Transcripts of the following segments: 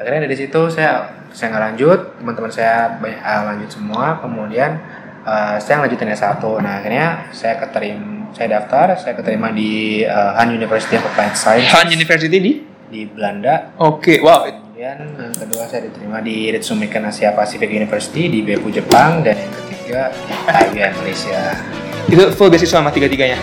akhirnya dari situ saya saya nggak lanjut teman-teman saya banyak uh, lanjut semua kemudian uh, saya lanjutin S1 nah akhirnya saya keterim saya daftar saya keterima di uh, Han University of Applied Science Han University di? di Belanda Oke, wow. kemudian yang kedua saya diterima di Ritsumeikan Asia Pacific University di Beppu Jepang dan yang ketiga di Taiyuan Malaysia Itu full beasiswa sama tiga-tiganya?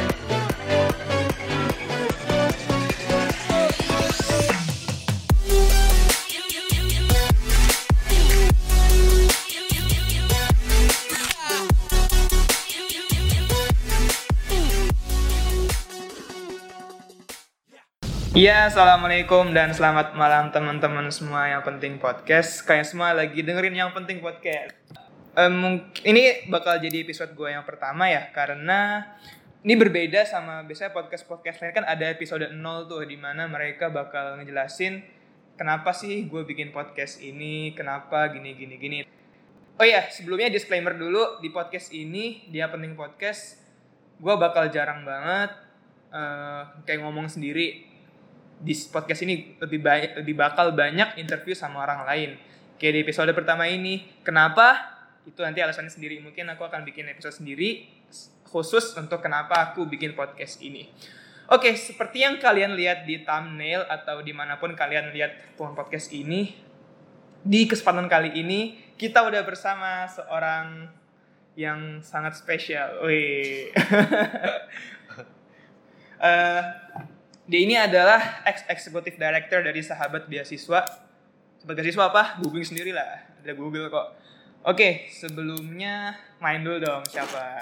Iya, assalamualaikum dan selamat malam teman-teman semua yang penting podcast. Kalian semua lagi dengerin yang penting podcast. Em, ini bakal jadi episode gue yang pertama ya, karena ini berbeda sama biasanya podcast-podcast lain kan ada episode 0 tuh di mana mereka bakal ngejelasin kenapa sih gue bikin podcast ini, kenapa gini gini gini. Oh iya, sebelumnya disclaimer dulu di podcast ini dia penting podcast gue bakal jarang banget eh, kayak ngomong sendiri di podcast ini lebih banyak lebih bakal banyak interview sama orang lain. Kayak di episode pertama ini, kenapa? Itu nanti alasannya sendiri. Mungkin aku akan bikin episode sendiri khusus untuk kenapa aku bikin podcast ini. Oke, seperti yang kalian lihat di thumbnail atau di mana pun kalian lihat podcast ini, di kesempatan kali ini kita udah bersama seorang yang sangat spesial. Wih. Eh, dia ini adalah ex executive director dari Sahabat Beasiswa. Sahabat Beasiswa apa? Googling sendiri lah. Ada Google kok. Oke, sebelumnya main dulu dong siapa?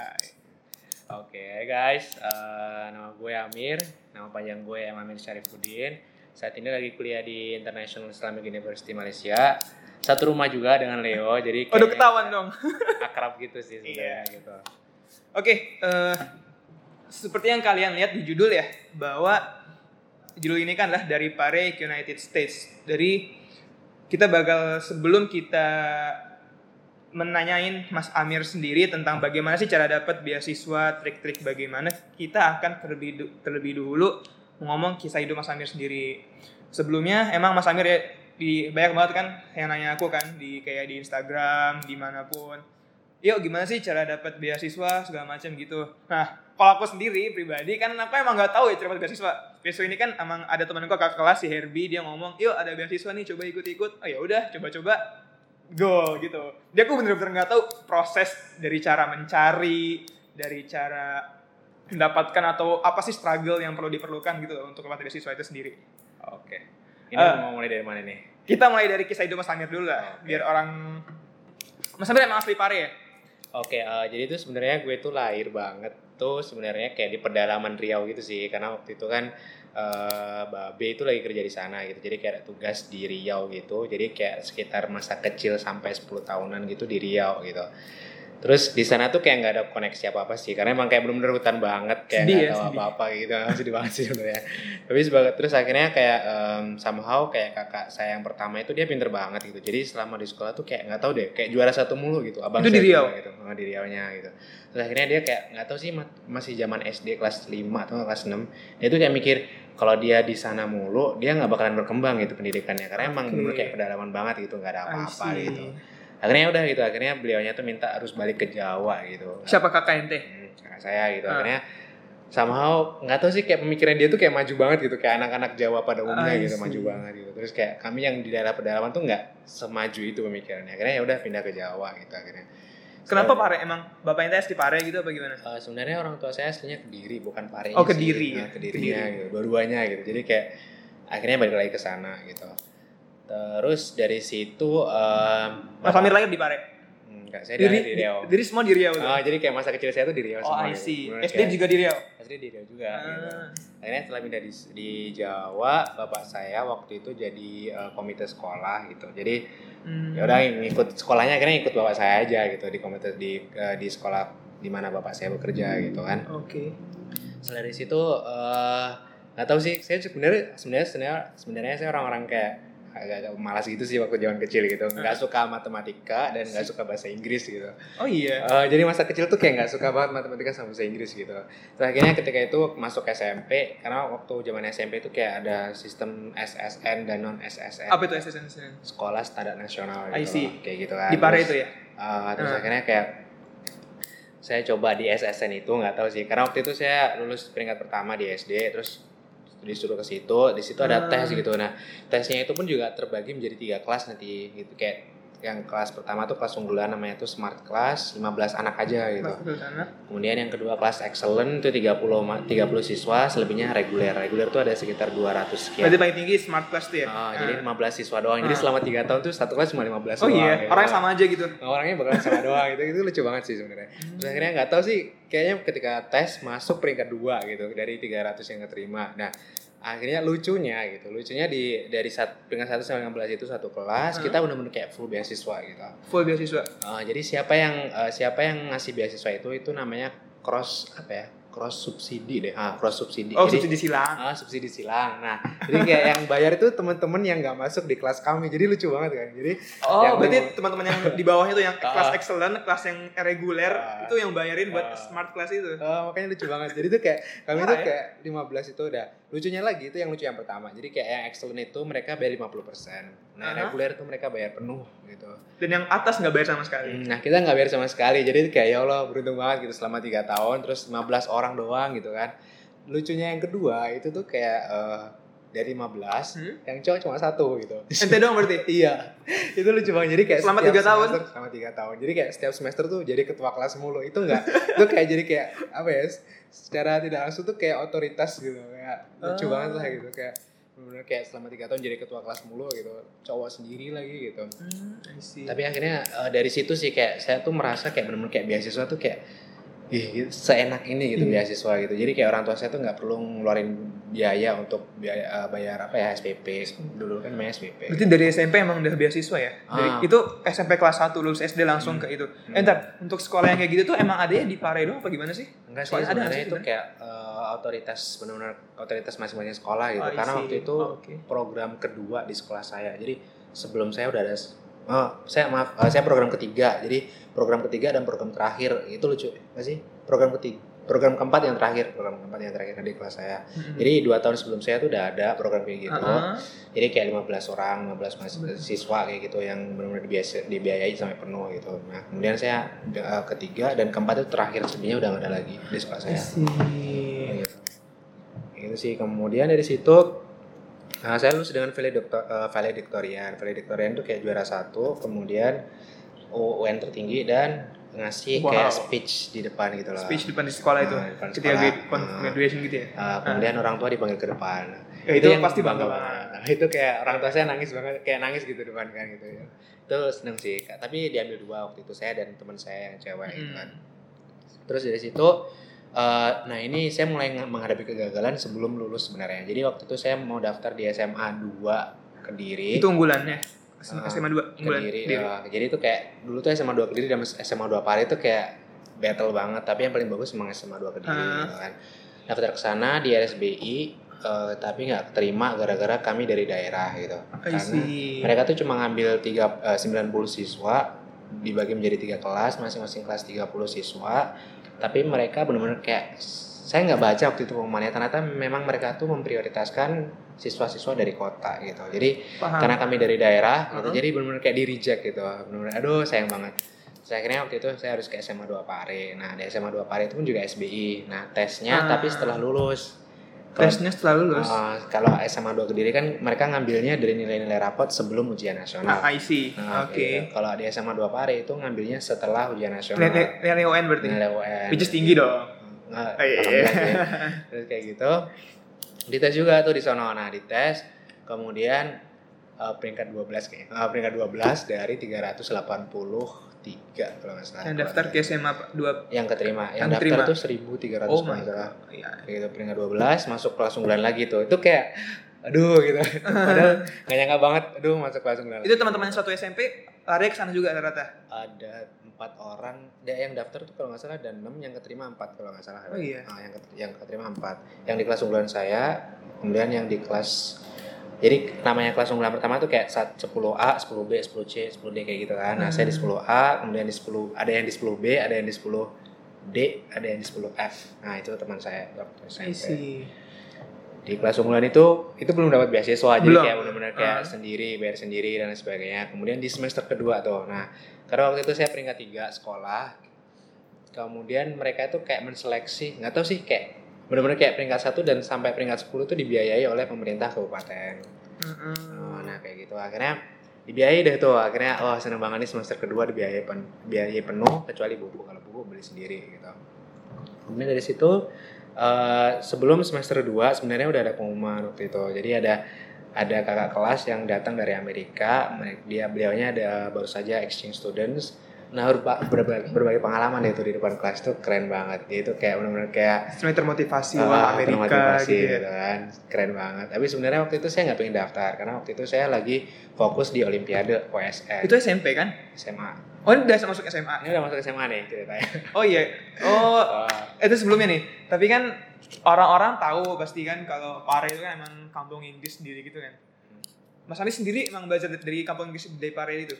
Oke guys, eh, nama gue Amir, nama panjang gue Amir Syarifuddin. Saat ini lagi kuliah di International Islamic University Malaysia. Satu rumah juga dengan Leo, jadi udah ketahuan dong. akrab gitu sih sebenarnya Iya. gitu. Oke, eh, seperti yang kalian lihat di judul ya, bahwa judul ini kan adalah dari Pare United States. Dari kita bakal sebelum kita menanyain Mas Amir sendiri tentang bagaimana sih cara dapat beasiswa, trik-trik bagaimana, kita akan terlebih terlebih dulu ngomong kisah hidup Mas Amir sendiri. Sebelumnya emang Mas Amir ya di banyak banget kan yang nanya aku kan di kayak di Instagram di mana pun yuk gimana sih cara dapat beasiswa segala macam gitu nah kalau aku sendiri pribadi kan aku emang nggak tahu ya cara dapat beasiswa beasiswa ini kan emang ada temanku kakak kelas si Herbie dia ngomong yuk ada beasiswa nih coba ikut-ikut oh ya udah coba-coba go gitu dia aku bener-bener nggak tahu proses dari cara mencari dari cara mendapatkan atau apa sih struggle yang perlu diperlukan gitu loh untuk dapat beasiswa itu sendiri Oke. Ini Eh. mau mulai dari mana nih? kita mulai dari kisah hidup Mas Amir dulu lah Oke. biar orang Mas Amir emang asli Pare ya Oke, eh, jadi itu sebenarnya gue tuh lahir banget tuh sebenarnya kayak di pedalaman Riau gitu sih, karena waktu itu kan eh Babe itu lagi kerja di sana gitu, jadi kayak tugas di Riau gitu, jadi kayak sekitar masa kecil sampai 10 tahunan gitu di Riau gitu. Terus di sana tuh kayak nggak ada koneksi apa apa sih, karena emang kayak bener-bener hutan banget, kayak nggak ya, tahu apa-apa gitu, sedih banget sih sebenarnya. Tapi sebagai terus akhirnya kayak em, somehow kayak kakak saya yang pertama itu dia pinter banget gitu, jadi selama di sekolah tuh kayak nggak tahu deh, kayak juara satu mulu gitu, abang Itu di Riau? gitu, oh, di Riau-nya gitu. Terus akhirnya dia kayak nggak tahu sih ma- masih zaman SD kelas 5 atau nggak kelas 6 dia tuh kayak mikir kalau dia di sana mulu dia nggak bakalan berkembang gitu pendidikannya karena emang Oke. bener kayak pedalaman banget gitu nggak ada apa-apa gitu akhirnya udah gitu akhirnya beliaunya tuh minta harus balik ke Jawa gitu. Siapa kakak ente? Hmm, kakak saya gitu. Ah. akhirnya somehow nggak tahu sih kayak pemikiran dia tuh kayak maju banget gitu. Kayak anak-anak Jawa pada umumnya I gitu see. maju banget gitu. Terus kayak kami yang di daerah pedalaman tuh nggak semaju itu pemikirannya. Akhirnya ya udah pindah ke Jawa gitu akhirnya. Kenapa So, Pare? Emang bapak ente asli Pare gitu apa gimana? Eh, sebenarnya orang tua saya aslinya kediri bukan pare Oh, Kediri. Ya? nah, kedirinya gitu dua-duanya gitu. Jadi kayak akhirnya balik lagi ke sana gitu terus dari situ em, Mas Amir lahir di Pare. enggak saya Diri, dari Riau diri semua di Riau. oh, jadi kayak masa kecil saya tuh di Riau oh, semua I gitu. see. SD kayak- juga di Riau. SD di Riau juga gitu. Ah. akhirnya setelah pindah di, di Jawa bapak saya waktu itu jadi eh, komite sekolah gitu jadi Hmm. ya udah ngikut sekolahnya akhirnya ikut bapak saya aja gitu di komite di eh, di sekolah di mana bapak saya bekerja gitu kan Oke. setelah dari situ eh, nggak tahu sih saya sebenarnya sebenarnya sebenarnya sebenarnya saya orang-orang kayak agak-agak malas gitu sih waktu zaman kecil gitu nggak suka matematika dan nggak suka bahasa Inggris gitu Oh iya. Eh, jadi masa kecil tuh kayak nggak suka banget matematika sama bahasa Inggris gitu. Terus akhirnya ketika itu masuk SMP, karena waktu zaman SMP itu kayak ada sistem SSN dan non SSN. Apa itu SSN? Sekolah Standar Nasional I gitu. see. loh, Kayak gitu kan. Di Pare itu ya? eh, terus Hmm. akhirnya kayak saya coba di SSN itu nggak tahu sih karena waktu itu saya lulus peringkat pertama di SD terus disuruh ke situ di situ ada Hmm. tes gitu nah tesnya itu pun juga terbagi menjadi tiga kelas nanti gitu kayak yang kelas pertama tuh kelas unggulan namanya tuh smart class 15 anak aja gitu. Kemudian yang kedua kelas excellent itu 30 ma- 30 siswa, selebihnya reguler. Reguler tuh ada sekitar 200 sekian. Berarti paling tinggi smart class tuh ya? Oh, Ah. jadi 15 siswa doang. Jadi Ah. selama 3 tahun tuh satu kelas cuma 15 Oh doang. iya, gitu. orangnya sama aja gitu. Orangnya bakalan sama doang gitu. Itu lucu banget sih sebenarnya. Terus akhirnya nggak tahu sih kayaknya ketika tes masuk peringkat 2 gitu dari 300 yang keterima. Nah, akhirnya lucunya gitu. Lucunya di dari sat, peringkat 1 sampai 15 itu satu kelas, Hmm. kita benar-benar kayak full beasiswa gitu. Full beasiswa. Uh, jadi siapa yang uh, siapa yang ngasih beasiswa itu itu namanya cross apa ya cross subsidi deh ah cross subsidi Oh, jadi subsidi silang. ah, subsidi silang nah jadi kayak yang bayar itu teman-teman yang nggak masuk di kelas kami jadi lucu banget kan jadi Oh, yang berarti teman-teman yang di bawahnya tuh yang Ah. kelas excellent, kelas yang reguler Ah. itu yang bayarin buat Ah. smart class itu. uh, makanya lucu banget jadi tuh kayak kami Parah tuh ya? kayak 15 itu udah lucunya lagi itu yang lucu yang pertama jadi kayak yang excellent itu mereka bayar 50% nah Aha. reguler itu mereka bayar penuh gitu Dan yang atas nggak bayar sama sekali. Nah kita nggak bayar sama sekali, jadi kayak ya Allah beruntung banget gitu selama tiga tahun, terus 15 orang doang gitu kan. Lucunya yang kedua itu tuh kayak eh, dari 15, Hmm? yang cowok cuma satu gitu. Ente doang berarti. iya, itu lucu banget. Jadi kayak Selama tiga tahun? Selama tiga tahun. Jadi kayak setiap semester tuh jadi ketua kelas mulu. Itu enggak, itu kayak jadi kayak apa ya? Secara tidak langsung tuh kayak otoritas gitu, kayak lucu Oh. banget lah gitu. Kayak bener kayak selama tiga tahun jadi ketua kelas mulu gitu cowok sendiri lagi gitu. Hmm, tapi akhirnya eh, dari situ sih kayak saya tuh merasa kayak bener-bener kayak beasiswa tuh kayak ih seenak ini gitu Hmm. beasiswa gitu jadi kayak orang tua saya tuh nggak perlu ngeluarin biaya untuk biaya eh, bayar apa ya SPP dulu kan namanya SPP Berarti dari SMP emang udah beasiswa ya? Dari, Ah. Itu SMP kelas 1 lulus SD langsung ke itu. Eh, Hmm. ntar, untuk sekolah yang kayak gitu tuh emang adanya di Pare doang apa gimana sih? enggak sih ada sih itu kayak eh, otoritas benar-benar otoritas masing-masing sekolah gitu Oh, karena waktu itu Oh, oke. program kedua di sekolah saya jadi sebelum saya udah ada oh, saya maaf eh, saya program ketiga. Jadi program ketiga dan program terakhir. Itu lucu nggak sih? Program ketiga program keempat yang terakhir. Program keempat yang terakhir di kelas saya. Mm-mm. jadi dua tahun sebelum saya tuh udah ada program kayak gitu. Ah. jadi kayak 15 orang 15 mahasiswa kayak gitu yang benar-benar dibiasa dibiayai sampai penuh gitu. Nah kemudian saya eh, ketiga dan keempat itu terakhir. Sebenarnya udah nggak ada lagi di sekolah saya. Gitu. Itu sih. Kemudian dari situ nah, saya lulus dengan valedictor, eh, valedictorian. Valedictorian itu kayak juara satu, kemudian UN tertinggi dan ngasih Wow. kayak speech di depan gitu loh. Speech depan di sekolah itu. Nah, depan Ketika sekolah. Nah. graduation gitu ya. Eh, kemudian orang tua dipanggil ke depan. Ya, itu yang pasti bangga Nah, itu kayak orang tua saya nangis banget, kayak nangis gitu depan kan gitu ya. Itu seneng sih, tapi diambil dua waktu itu saya dan teman saya yang cewek gitu kan. Hmm. Terus dari situ eh, nah ini saya mulai menghadapi kegagalan sebelum lulus sebenarnya. Jadi waktu itu saya mau daftar di SMA 2 Kediri. Itu unggulannya. SMA 2 unggulan. Kediri. Kediri. eh, jadi itu kayak dulu tuh SMA 2 Kediri dan SMA 2 Pare itu kayak battle banget, tapi yang paling bagus memang SMA 2 Kediri Ah. gitu kan. Daftar ke sana di RSBI eh, tapi nggak terima gara-gara kami dari daerah gitu. I Karena mereka tuh cuma ngambil tiga, eh, 90 siswa dibagi menjadi tiga kelas masing-masing kelas 30 siswa tapi mereka benar-benar kayak saya nggak baca waktu itu pengumumannya. Ternyata memang mereka tuh memprioritaskan siswa-siswa dari kota gitu. Jadi Paham. karena kami dari daerah gitu Uh-huh. jadi benar-benar kayak di reject gitu. Benar-benar aduh sayang banget. Saya akhirnya waktu itu saya harus ke SMA 2 Pare. Nah di SMA 2 Pare itu pun juga SBI nah tesnya Ah. tapi setelah lulus Tesnya setelah lulus. Uh, kalau SMA 2 Kediri kan mereka ngambilnya dari nilai-nilai rapot sebelum ujian nasional. Ah, I see. Nah, Oke. gitu. Kalau di SMA 2 Pare itu ngambilnya setelah ujian nasional. Nilai nilai UN berarti. Nilai UN. Which is tinggi dong. Nggak, Oh, iya. sih. Terus kayak gitu. Dites juga tuh di sono. Nah, dites kemudian uh, peringkat 12 kayaknya. Uh, peringkat 12 dari 383 kalau nggak salah. Yang daftar ke SMA 2 yang keterima. Yang Yang daftar keterima. tuh 1300 Oh kalau nggak salah. Iya. kayak gitu peringkat 12 masuk kelas unggulan lagi tuh itu kayak aduh gitu padahal gak nyangka banget aduh masuk kelas unggulan Itu teman-teman satu SMP lari ke sana juga rata-rata. ada empat orang yang daftar tuh kalau nggak salah dan enam yang keterima empat kalau nggak salah Oh iya. Nah, yang yang keterima empat yang di kelas unggulan saya kemudian yang di kelas jadi namanya kelas unggulan pertama tuh kayak saat 10A, 10B, 10C, 10D kayak gitu kan. Nah, saya di 10A, kemudian di 10 ada yang di 10B, ada yang di 10D, ada yang di 10F. Nah, itu teman saya waktu SMP. Di kelas unggulan itu itu belum dapat beasiswa, jadi Belum. kayak benar-benar kayak Ah. sendiri, bayar sendiri dan lain sebagainya. Kemudian di semester kedua tuh. Nah, karena waktu itu saya peringkat tiga sekolah. Kemudian mereka itu kayak menseleksi, nggak tahu sih kayak benar-benar kayak peringkat satu dan sampai peringkat 10 itu dibiayai oleh pemerintah kabupaten. Mm-mm. Oh, nah kayak gitu. Akhirnya dibiayai deh tuh. Akhirnya oh seneng banget nih semester kedua dibiayai pen, biayai penuh kecuali buku. Kalau buku beli sendiri gitu. Kemudian dari situ eh, sebelum semester 2 sebenarnya udah ada pengumuman waktu itu. Jadi ada ada kakak kelas yang datang dari Amerika. Dia beliaunya ada baru saja exchange students nah berba- berbagai, berbagai pengalaman deh tuh di depan kelas tuh keren banget dia itu kayak benar-benar kayak Sebenarnya termotivasi Ah, wah Amerika termotivasi gitu ya. gitu kan keren banget tapi sebenarnya waktu itu saya nggak pengen daftar karena waktu itu saya lagi fokus di Olimpiade OSN Itu SMP kan? SMA Oh ini udah masuk SMA. ini udah masuk SMA nih ceritanya Oh iya. Oh Wah, itu sebelumnya nih. Tapi kan orang-orang tahu pasti kan kalau Pare itu kan emang kampung Inggris sendiri gitu kan. Mas Anies sendiri emang belajar dari kampung Inggris dari Pare itu.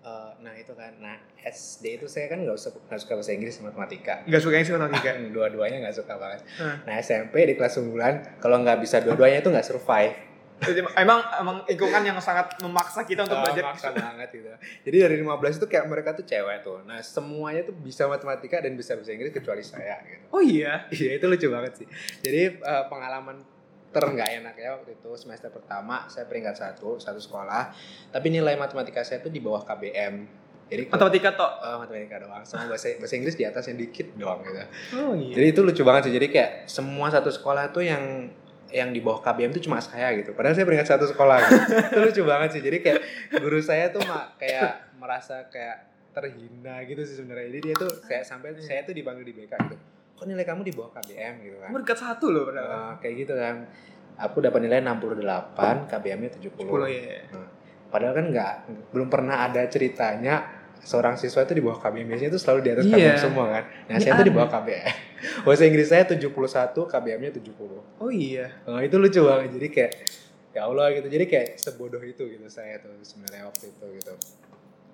Eh, nah itu kan nah SD itu saya kan nggak suka nggak suka bahasa Inggris sama matematika Enggak suka yang sih matematika. dua-duanya nggak suka banget Hah. nah SMP di kelas unggulan kalau nggak bisa dua-duanya itu nggak survive Jadi emang emang lingkungan yang sangat memaksa kita untuk Oh, belajar. maksa banget gitu. Jadi dari 15 itu kayak mereka tuh cewek tuh. Nah, semuanya tuh bisa matematika dan bisa bahasa Inggris kecuali saya gitu. Oh iya. Iya, itu lucu banget sih. Jadi eh, pengalaman terenggak enaknya waktu itu semester pertama saya peringkat satu satu sekolah, tapi nilai matematika saya tuh di bawah KBM. Jadi Matematika toh. eh, matematika doang, sama bahasa bahasa Inggris di atas yang dikit doang gitu. Oh iya. Jadi itu lucu banget sih. Jadi kayak semua satu sekolah tuh yang yang di bawah KBM tuh cuma saya gitu. Padahal saya peringkat satu sekolah. Gitu. itu lucu banget sih. Jadi kayak guru saya tuh mak kayak merasa kayak terhina gitu sih sebenarnya. Jadi dia tuh kayak sampai saya tuh dipanggil di BK gitu. Kok nilai kamu di bawah KBM gitu kan? Kamu dekat satu loh padahal. Eh, kayak gitu kan. Aku dapat nilai 68, KBM-nya 70. 10 ya. Padahal kan nggak belum pernah ada ceritanya seorang siswa itu di bawah KBM biasanya itu selalu di atas Iya. KBM semua kan. Nah, Ini saya tuh di bawah KBM. Bahasa Inggris saya 71, KBM-nya 70. Oh iya. Oh, itu lucu banget. Jadi kayak ya Allah gitu. Jadi kayak sebodoh itu gitu saya tuh sebenarnya waktu itu gitu.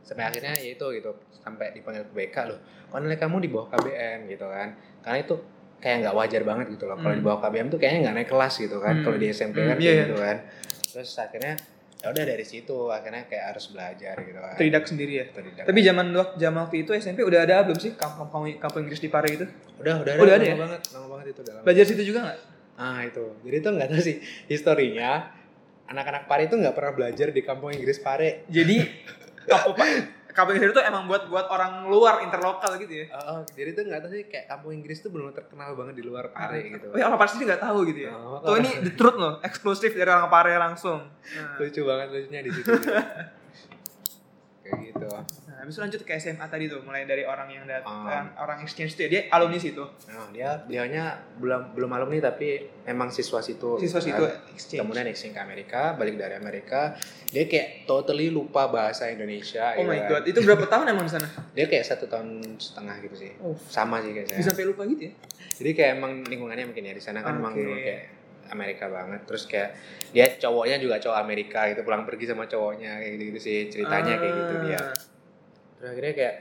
Sampai akhirnya ya itu gitu sampai dipanggil ke BK loh. Kok nilai kamu di bawah KBM gitu kan. Karena itu kayak nggak wajar banget gitu loh. Kalau Hmm. di bawah KBM tuh kayaknya nggak naik kelas gitu kan. Hmm. Kalau di SMP Hmm, kan kayak iya. gitu kan. Terus akhirnya ya udah dari situ akhirnya kayak harus belajar gitu kan. Teridak sendiri ya. Otodidak. Tapi zaman waktu zaman waktu itu SMP udah ada belum sih kampung kampung, kampung Inggris di Pare itu? udah udah ada, Udah ada ya? banget, lama banget itu dalam. Belajar situ juga nggak? Ah itu. Jadi itu nggak tahu sih historinya. Anak-anak Pare itu nggak pernah belajar di kampung Inggris Pare. Jadi kampung Inggris itu emang buat buat orang luar interlokal gitu ya. Oh, jadi itu nggak tahu sih kayak kampung Inggris tuh belum terkenal banget di luar Pare gitu. Oh ya orang pasti nggak tahu gitu ya. Oh, Tuh ini the truth loh, eksklusif dari orang Pare langsung. Nah, lucu banget lucunya di situ. kayak gitu. nah, habis itu lanjut ke SMA tadi tuh, mulai dari orang yang datang, Ah. orang exchange tuh ya, dia alumni situ. Nah, dia beliaunya belum belum alumni tapi emang siswa situ. Siswa situ kan. exchange. Kemudian exchange ke Amerika, balik dari Amerika, dia kayak totally lupa bahasa Indonesia. Oh gitu my kan. god, itu berapa tahun emang di sana? Dia kayak satu tahun setengah gitu sih. Oh, Sama sih kayak saya. bisa sampai lupa gitu ya? Jadi kayak emang lingkungannya mungkin ya di sana kan emang Oke. kayak Amerika banget. Terus kayak dia cowoknya juga cowok Amerika gitu, pulang pergi sama cowoknya kayak gitu-gitu sih ceritanya kayak gitu dia. Ah. Terus akhirnya kayak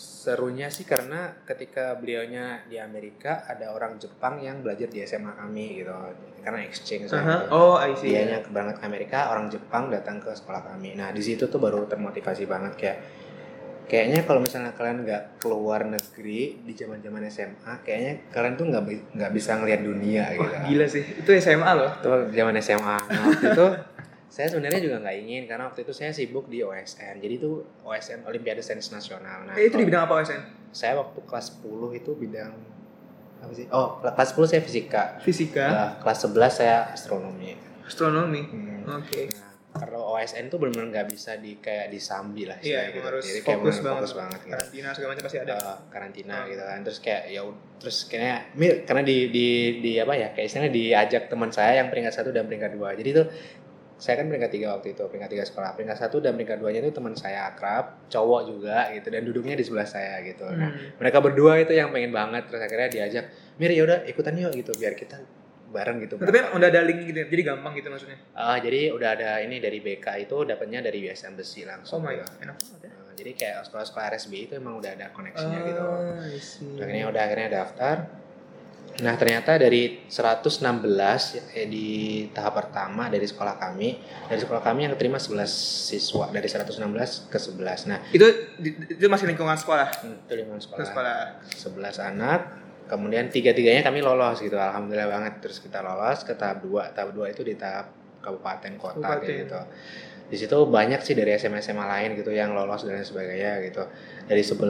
serunya sih karena ketika beliaunya di Amerika ada orang Jepang yang belajar di SMA kami gitu. Karena exchange Aha. gitu. Oh, I see. Dianya ke Amerika, orang Jepang datang ke sekolah kami. Nah, di situ tuh baru termotivasi banget kayak kayaknya kalau misalnya kalian nggak keluar negeri di zaman-zaman SMA, kayaknya kalian tuh nggak nggak bisa ngelihat dunia gitu. Wah, gila sih. Itu SMA loh. Itu zaman SMA. Nah, waktu itu saya sebenarnya juga nggak ingin karena waktu itu saya sibuk di OSN. Jadi itu OSN Olimpiade Sains Nasional. Nah, Eh, itu di bidang apa OSN? saya waktu kelas 10 itu bidang apa sih? Oh, kelas 10 saya fisika. Fisika, Nah, kelas 11 saya astronomi. astronomi. Hmm. Oke. Nah, kalau OSN tuh benar-benar nggak bisa di kayak disambi lah Iya, istilahnya emang harus Jadi kayak fokus banget. fokus banget gitu. Karantina segala macam pasti ada. Eh, karantina Oh. gitu kan terus kayak ya terus kayaknya mir karena di di di apa ya kayak istilahnya diajak teman saya yang peringkat satu dan peringkat dua jadi tuh saya kan peringkat tiga waktu itu peringkat tiga sekolah peringkat satu dan peringkat duanya itu teman saya akrab cowok juga gitu dan duduknya di sebelah saya gitu nah Hmm. mereka berdua itu yang pengen banget terus akhirnya diajak mir ya udah ikutan yuk gitu biar kita bareng gitu. Tapi kan udah ada link gitu, ya, jadi gampang gitu maksudnya. Ah, jadi udah ada ini dari BK itu dapatnya dari US Embassy Oh langsung. my gitu. god, enak banget ya. Nah, jadi kayak sekolah-sekolah RSB itu emang udah ada koneksinya gitu. Ah, I see. akhirnya udah akhirnya daftar nah ternyata dari 116 eh, di tahap pertama dari sekolah kami dari sekolah kami yang keterima 11 siswa dari 116 ke 11 nah Itu itu masih lingkungan sekolah. hmm, itu lingkungan Ke sekolah, sekolah. 11 anak kemudian tiga-tiganya kami lolos gitu alhamdulillah banget terus kita lolos ke tahap 2 tahap 2 itu di tahap kabupaten kota Kabupaten. kayak gitu di situ banyak sih dari SMA SMA lain gitu yang lolos dan sebagainya gitu dari 11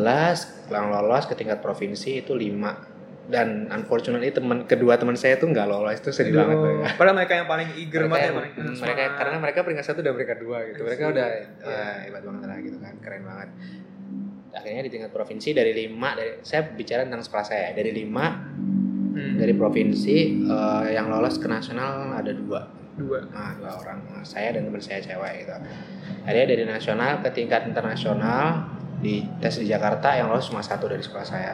yang lolos ke tingkat provinsi itu 5 dan unfortunately teman kedua teman saya tuh nggak lolos itu sedih banget mereka. Padahal mereka yang paling eager mereka, ya, yang- semangat. mereka karena mereka peringkat satu dan peringkat dua gitu I mereka udah Iya. wah, hebat banget lah gitu kan keren banget akhirnya di tingkat provinsi dari lima dari saya bicara tentang sekolah saya dari lima Hmm, dari provinsi eh, yang lolos ke nasional ada dua. Dua. nah, dua orang saya dan teman saya cewek gitu. Akhirnya dari nasional ke tingkat internasional di tes di Jakarta yang lolos cuma satu dari sekolah saya.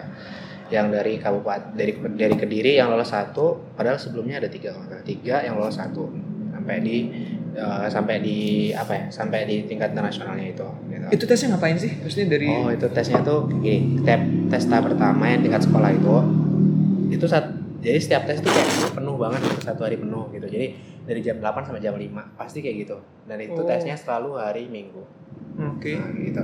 Yang dari kabupaten dari dari kediri yang lolos satu padahal sebelumnya ada tiga tiga yang lolos satu. Sampai di eh, sampai di apa ya sampai di tingkat internasionalnya itu gitu. Itu tesnya ngapain sih? Maksudnya dari Oh itu tesnya tuh gini, tes tes tahap pertama yang tingkat sekolah itu itu saat jadi setiap tes tuh kayak penuh banget satu hari penuh gitu. Jadi dari jam 8 sampai jam 5 pasti kayak gitu. Dan itu Oh. tesnya selalu hari Minggu. Oke. Nah, gitu.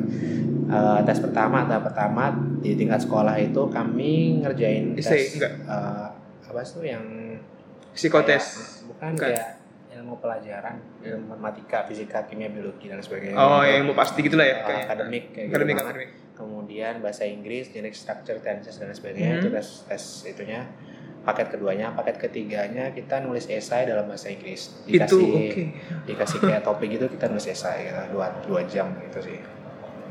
Eh, tes pertama tahap pertama di tingkat sekolah itu kami ngerjain tes Essay, enggak? eh, apa sih tuh yang Psikotes. kayak- bukan, Bukan. kayak ilmu pelajaran, ilmu matematika, fisika, kimia, biologi dan sebagainya. Oh, Gitu. yang mau pasti gitulah ya kayak. akademik kayak gitu Akademik, banget akademik. kemudian bahasa Inggris, generic structure, tenses dan sebagainya Mhm. itu tes tes itunya paket keduanya, paket ketiganya kita nulis esai dalam bahasa Inggris Itu dikasih oke. dikasih kayak topik gitu kita nulis esai gitu, dua dua jam gitu sih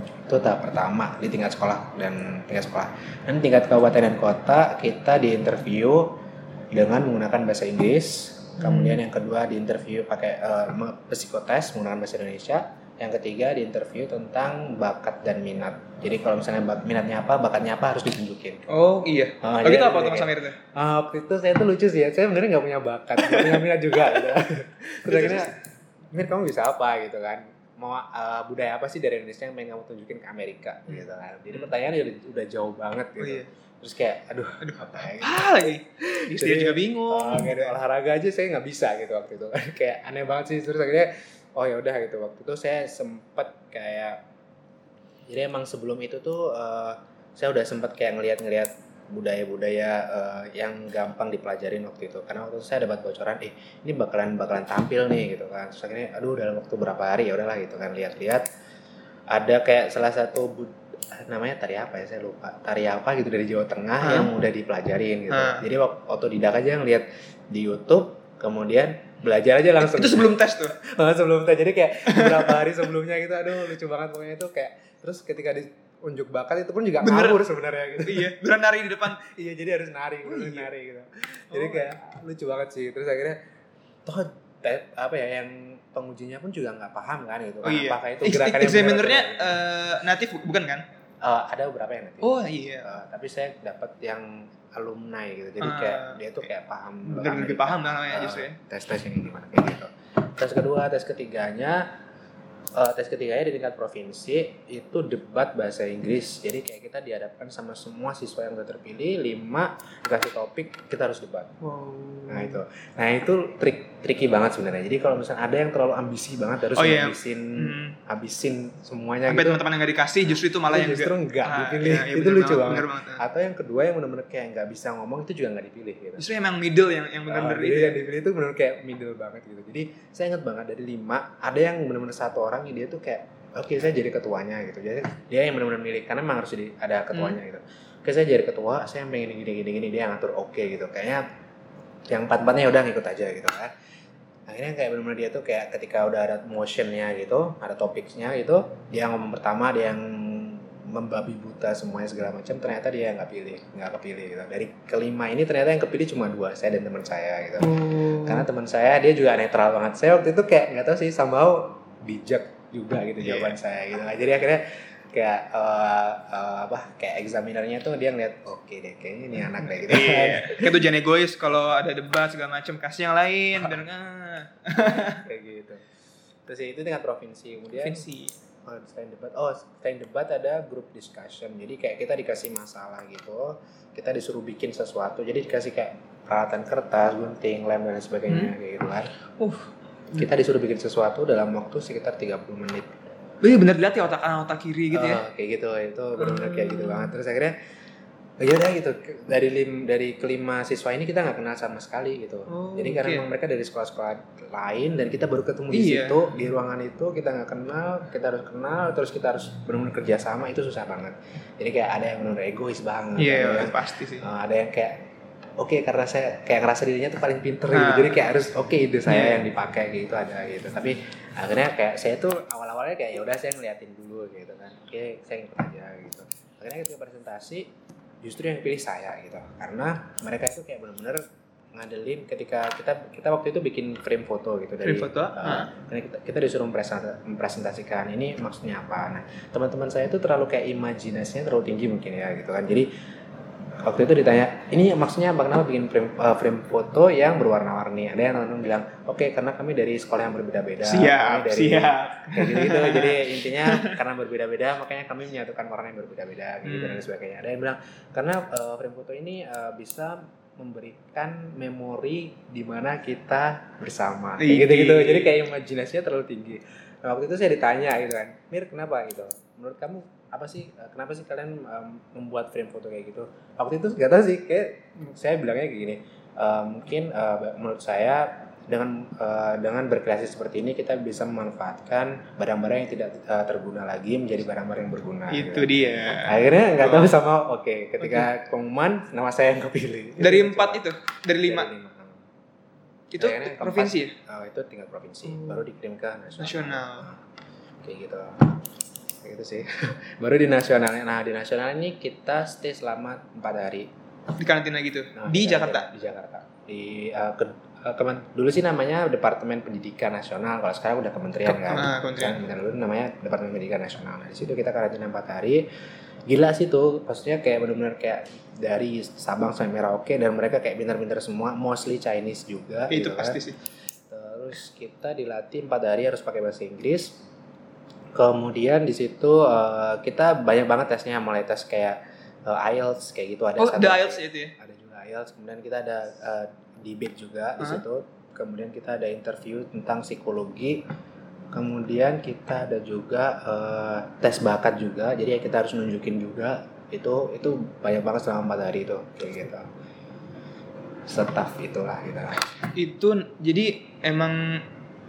itu tahap pertama di tingkat sekolah dan tingkat sekolah dan tingkat kabupaten dan kota kita di interview dengan menggunakan bahasa Inggris kemudian Hmm. yang kedua di interview pakai me- psikotes menggunakan bahasa Indonesia yang ketiga di interview tentang bakat dan minat jadi kalau misalnya bak- minatnya apa bakatnya apa harus ditunjukin Oh iya. Ah, Oh jadi gitu apa tuh Mas Amir tuh? Ah, waktu itu saya tuh lucu sih ya. Saya sebenarnya nggak punya bakat, nggak punya minat juga. Gitu. Terus akhirnya, Mir kamu bisa apa gitu kan? Mau uh, budaya apa sih dari Indonesia yang pengen kamu tunjukin ke Amerika gitu kan? Jadi pertanyaannya udah, udah jauh banget gitu. Oh iya. Terus kayak, aduh, Aduh, apa lagi. Dia Jadi, juga bingung. Kayak di olahraga aja saya nggak bisa gitu waktu itu kayak aneh banget sih. Terus akhirnya, oh ya udah gitu. Waktu itu saya sempet kayak, jadi emang sebelum itu tuh uh, saya udah sempet kayak ngeliat-ngeliat budaya-budaya eh, yang gampang dipelajarin waktu itu. Karena waktu itu saya dapat bocoran eh ini bakalan bakalan tampil nih gitu kan. Terus akhirnya aduh dalam waktu berapa hari ya udahlah gitu kan. Lihat-lihat ada kayak salah satu bud- namanya tari apa ya saya lupa. Tari apa gitu dari Jawa Tengah Hah? yang udah dipelajarin gitu. Hah. jadi waktu otodidak aja ngeliat di YouTube kemudian belajar aja langsung. Itu sebelum tes tuh. Oh, sebelum tes. Jadi kayak beberapa hari sebelumnya gitu aduh lucu banget pokoknya itu kayak terus ketika diunjuk bakat itu pun juga Bener. ngawur sebenarnya gitu iya, beneran nari di depan. iya jadi harus nari Oh, harus iya. nari gitu jadi Oh, kayak lucu banget sih terus akhirnya toh apa ya yang pengujinya pun juga nggak paham kan gitu Oh kan iya. apakah itu gerakan yang Examinernya tidak. eh, native bukan kan? Eh, ada beberapa yang nanti Oh iya. Eh, tapi saya dapat yang alumni gitu jadi Ah, kayak dia tuh kayak paham Bener lebih paham lah namanya Eh, justru ya. tes tes yang gimana kayak gitu tes kedua tes ketiganya eh, tes ketiganya di tingkat provinsi itu debat bahasa Inggris jadi kayak kita dihadapkan sama semua siswa yang udah terpilih lima dikasih topik kita harus debat Wow. nah itu nah itu trik tricky banget sebenarnya jadi kalau misalnya ada yang terlalu ambisi banget harus Oh, iya. ngabisin Hmm. habisin semuanya Sampai gitu teman-teman yang gak dikasih justru itu malah itu yang justru enggak Ah, dipilih iya, iya, itu lucu banget, banget, banget. atau yang kedua yang benar-benar kayak nggak bisa ngomong itu juga nggak dipilih gitu Justru emang middle yang yang Ah, bener-bener jadi itu. yang dipilih itu benar kayak middle banget gitu. Jadi saya ingat banget dari lima ada yang benar-benar satu orang yang dia tuh kayak oke saya jadi ketuanya gitu. Jadi dia yang benar-benar milih karena memang harus jadi ada ketuanya gitu. Oke saya jadi ketua, saya yang pengen gini gini gini dia yang ngatur oke gitu. Kayaknya yang empat empatnya udah ngikut aja gitu kan. Akhirnya kayak benar-benar dia tuh kayak ketika udah ada motionnya gitu, ada topiknya gitu, dia ngomong pertama dia yang membabi buta semuanya segala macam ternyata dia yang nggak pilih nggak kepilih gitu dari kelima ini ternyata yang kepilih cuma dua saya dan teman saya gitu Oh. karena teman saya dia juga netral banget saya waktu itu kayak nggak tahu sih somehow bijak juga gitu Iya. jawaban saya gitu lah jadi akhirnya kayak eh, eh, apa kayak examinernya tuh dia ngeliat oke deh kayaknya ini anak deh gitu Iya. Kayak tujuan egois kalau ada debat segala macam kasih yang lain dan ah. kayak gitu terus ya, itu tingkat provinsi kemudian Provinsi. Oh, selain debat, oh selain debat ada group discussion. Jadi kayak kita dikasih masalah gitu, kita disuruh bikin sesuatu. Jadi dikasih kayak peralatan kertas, gunting, lem dan sebagainya kayak gitu kan. Uh. Kita disuruh bikin sesuatu dalam waktu sekitar 30 menit. Iya bener lihat ya otak kanan otak kiri gitu ya. Oh, kayak gitu, itu benar-benar kayak gitu banget. Terus akhirnya oh, ya udah gitu dari lim dari kelima siswa ini kita nggak kenal sama sekali gitu. Oh, Jadi karena memang mereka dari sekolah-sekolah lain dan kita baru ketemu di Iya. situ di ruangan itu kita nggak kenal, kita harus kenal, terus kita harus benar-benar kerja sama itu susah banget. Jadi kayak ada yang benar egois banget, Iya pasti sih. uh, ada yang kayak oke karena saya kayak ngerasa dirinya tuh paling pinter gitu. Nah. Jadi kayak harus oke ide saya Iya. yang dipakai gitu ada gitu. Tapi akhirnya kayak saya tuh awal-awalnya kayak ya udah saya ngeliatin dulu gitu kan. Oke, saya ngikut aja gitu. Akhirnya ketika presentasi justru yang pilih saya gitu. Karena mereka itu kayak benar-benar ngandelin ketika kita kita waktu itu bikin frame foto gitu dari Frame foto? uh, kita, kita disuruh mempresenta- mempresentasikan ini maksudnya apa. Nah, teman-teman saya itu terlalu kayak imajinasinya terlalu tinggi mungkin ya gitu kan. Jadi waktu itu ditanya, ini maksudnya apa kenapa bikin frame, uh, frame foto yang berwarna-warni? Ada yang teman-teman bilang, oke karena kami dari sekolah yang berbeda-beda. Siap, kami dari siap. kayak gitu gitu. Jadi intinya karena berbeda-beda makanya kami menyatukan warna yang berbeda-beda gitu Hmm. dan sebagainya. Ada yang bilang karena uh, frame foto ini uh, bisa memberikan memori di mana kita bersama kayak gitu-gitu jadi kayak imajinasinya terlalu tinggi nah, waktu itu saya ditanya gitu kan Mir kenapa gitu menurut kamu apa sih eh, kenapa sih kalian em, membuat frame foto kayak gitu waktu itu gak tahu sih kayak saya bilangnya kayak gini eh, mungkin eh, menurut saya dengan eh, dengan berkreasi seperti ini kita bisa memanfaatkan barang-barang yang tidak eh, terguna lagi menjadi barang-barang yang berguna Itu gitu. dia. akhirnya nggak tahu sama oke ketika pengumuman nama saya yang kepilih Dari Itu empat coba. itu, dari lima. Dari lima. Itu Akhirnya keempat, provinsi ya? oh, itu tingkat provinsi Hmm. baru dikirim ke nasional, Nasional. kayak gitu gitu sih baru di nasional nah di nasional ini kita stay selama empat hari Di karantina gitu. Nah, di Jakarta. di Jakarta di eh, ke- kemen- dulu sih namanya Departemen Pendidikan Nasional kalau sekarang udah kementerian Ke- kan ah, kementerian. Kementerian dulu namanya Departemen Pendidikan Nasional nah di situ kita karantina empat hari gila sih tuh maksudnya kayak benar-benar kayak dari Sabang sampai Merauke dan mereka kayak pintar-pintar semua mostly Chinese juga itu gitu kan. pasti sih. Terus kita dilatih empat hari harus pakai bahasa Inggris. Kemudian di situ eh, kita banyak banget tesnya, mulai tes kayak eh, IELTS kayak gitu ada Oh, satu- IELTS itu ya? Ada juga IELTS. Kemudian kita ada eh, debate juga di Hah? situ. Kemudian kita ada interview tentang psikologi. Kemudian kita ada juga eh, tes bakat juga. Jadi kita harus nunjukin juga itu itu banyak banget selama empat hari itu kayak gitu. Staff itulah kita. Itu jadi emang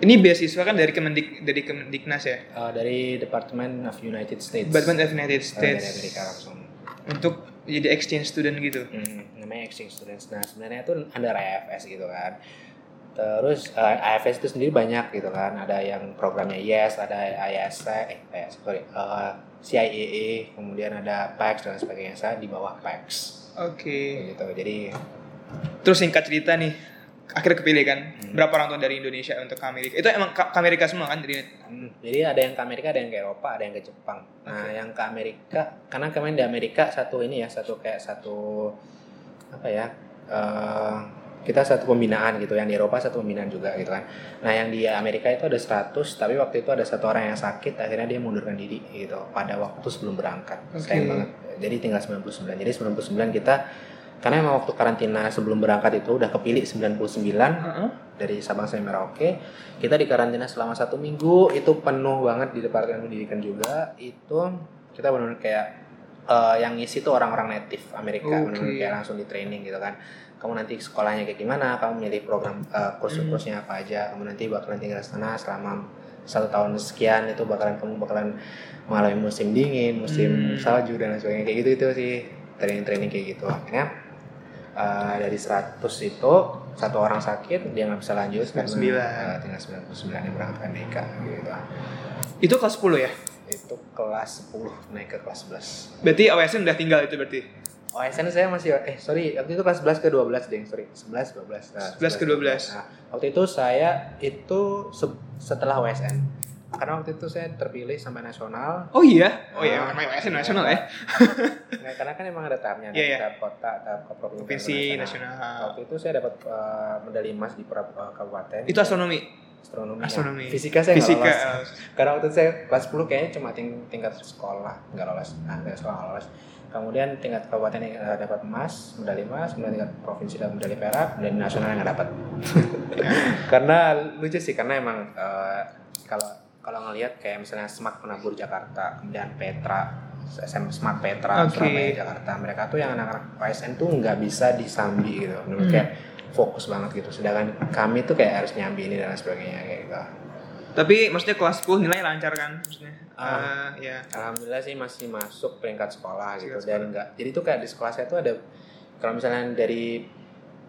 ini beasiswa kan dari Kemendik dari Kemendiknas ya. Eh, dari Department of United States. Department of United Eh, States. dari Amerika langsung. Untuk jadi exchange student gitu. Hmm, namanya exchange students. Nah sebenarnya itu under IFS gitu kan. Terus eh, IFS itu sendiri banyak gitu kan. Ada yang programnya YES, ada ISC, eh IS, sorry, eh, CIEE, kemudian ada PAX dan sebagainya. Saya di bawah PAX. Oke. Kayak gitu. Jadi Terus singkat cerita nih, akhirnya kepilih kan. Hmm. Berapa orang tuh dari Indonesia untuk ke Amerika? Itu emang ke Amerika semua kan dari Hmm, jadi ada yang ke Amerika, ada yang ke Eropa, ada yang ke Jepang. Nah, Oke. yang ke Amerika, karena kemarin di Amerika satu ini ya, satu kayak satu apa ya? eh, kita satu pembinaan gitu, yang di Eropa satu pembinaan juga gitu kan. Nah, yang di Amerika itu ada 100, tapi waktu itu ada satu orang yang sakit, akhirnya dia mundurkan diri gitu pada waktu sebelum berangkat. Oke. Sayang banget. Jadi tinggal 99. Jadi 99 kita karena emang waktu karantina sebelum berangkat itu udah kepilih 99 Heeh. dari Sabang sampai Merauke kita di karantina selama satu minggu itu penuh banget di departemen pendidikan juga itu kita benar-benar kayak eh, yang ngisi tuh orang-orang native Amerika Oke. benar-benar kayak langsung di training gitu kan kamu nanti sekolahnya kayak gimana kamu milih program eh, kursus-kursusnya apa aja kamu nanti bakalan tinggal di sana selama satu tahun sekian itu bakalan kamu bakalan mengalami musim dingin musim Hmm. salju dan lain sebagainya kayak gitu itu sih training-training kayak gitu akhirnya eh, dari 100 itu satu orang sakit dia nggak bisa lanjut 99. karena eh, tinggal 99 yang berangkat ke Amerika gitu Itu kelas 10 ya? itu kelas 10 naik ke kelas 11 Berarti OSN udah tinggal itu berarti. OSN saya masih eh sorry waktu itu kelas 11 ke 12 deh sorry 11 12 nah, 11 ke 12. nah, waktu itu saya itu se- setelah OSN karena waktu itu saya terpilih sampai nasional Oh iya. Oh iya, Ah. main SM nasional ya. nah, karena kan emang ada tahapnya Iya, iya. tahap kota tahap ke provinsi, Provinsi, dan nasional. waktu itu saya dapat eh, medali emas di pra- eh, kabupaten Itu astronomi. astronomi, Astronomi. fisika saya nggak Fisika. lolos karena waktu itu saya kelas 10 kayaknya cuma ting- tingkat sekolah nggak lolos nah tingkat sekolah lolos kemudian tingkat kabupaten yang eh, dapat emas medali emas kemudian tingkat provinsi dapat medali perak dan nasional yang nggak dapat karena lucu sih karena emang eh, kalau kalau ngelihat kayak misalnya Smart Penabur Jakarta kemudian Petra SM Smart Petra Oke. Surabaya Jakarta mereka tuh yang anak-anak PSN tuh nggak bisa disambi gitu menurut Hmm. kayak fokus banget gitu sedangkan kami tuh kayak harus nyambi ini dan sebagainya kayak gitu Tapi maksudnya kelas 10 nilai lancar kan maksudnya. Ah. Eh, ya. Alhamdulillah sih masih masuk peringkat sekolah gitu Peringkat dan enggak jadi tuh kayak di sekolah saya tuh ada kalau misalnya dari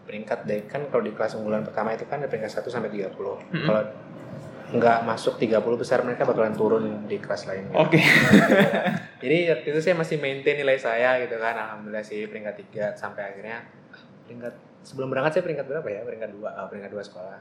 peringkat dari kan kalau di kelas unggulan pertama itu kan ada peringkat 1 sampai 30 Mm-mm. kalau nggak masuk 30 besar mereka bakalan turun di kelas lain gitu. Oke. jadi waktu itu saya masih maintain nilai saya gitu kan alhamdulillah sih peringkat 3 sampai akhirnya peringkat sebelum berangkat saya peringkat berapa ya peringkat 2 oh, peringkat 2 sekolah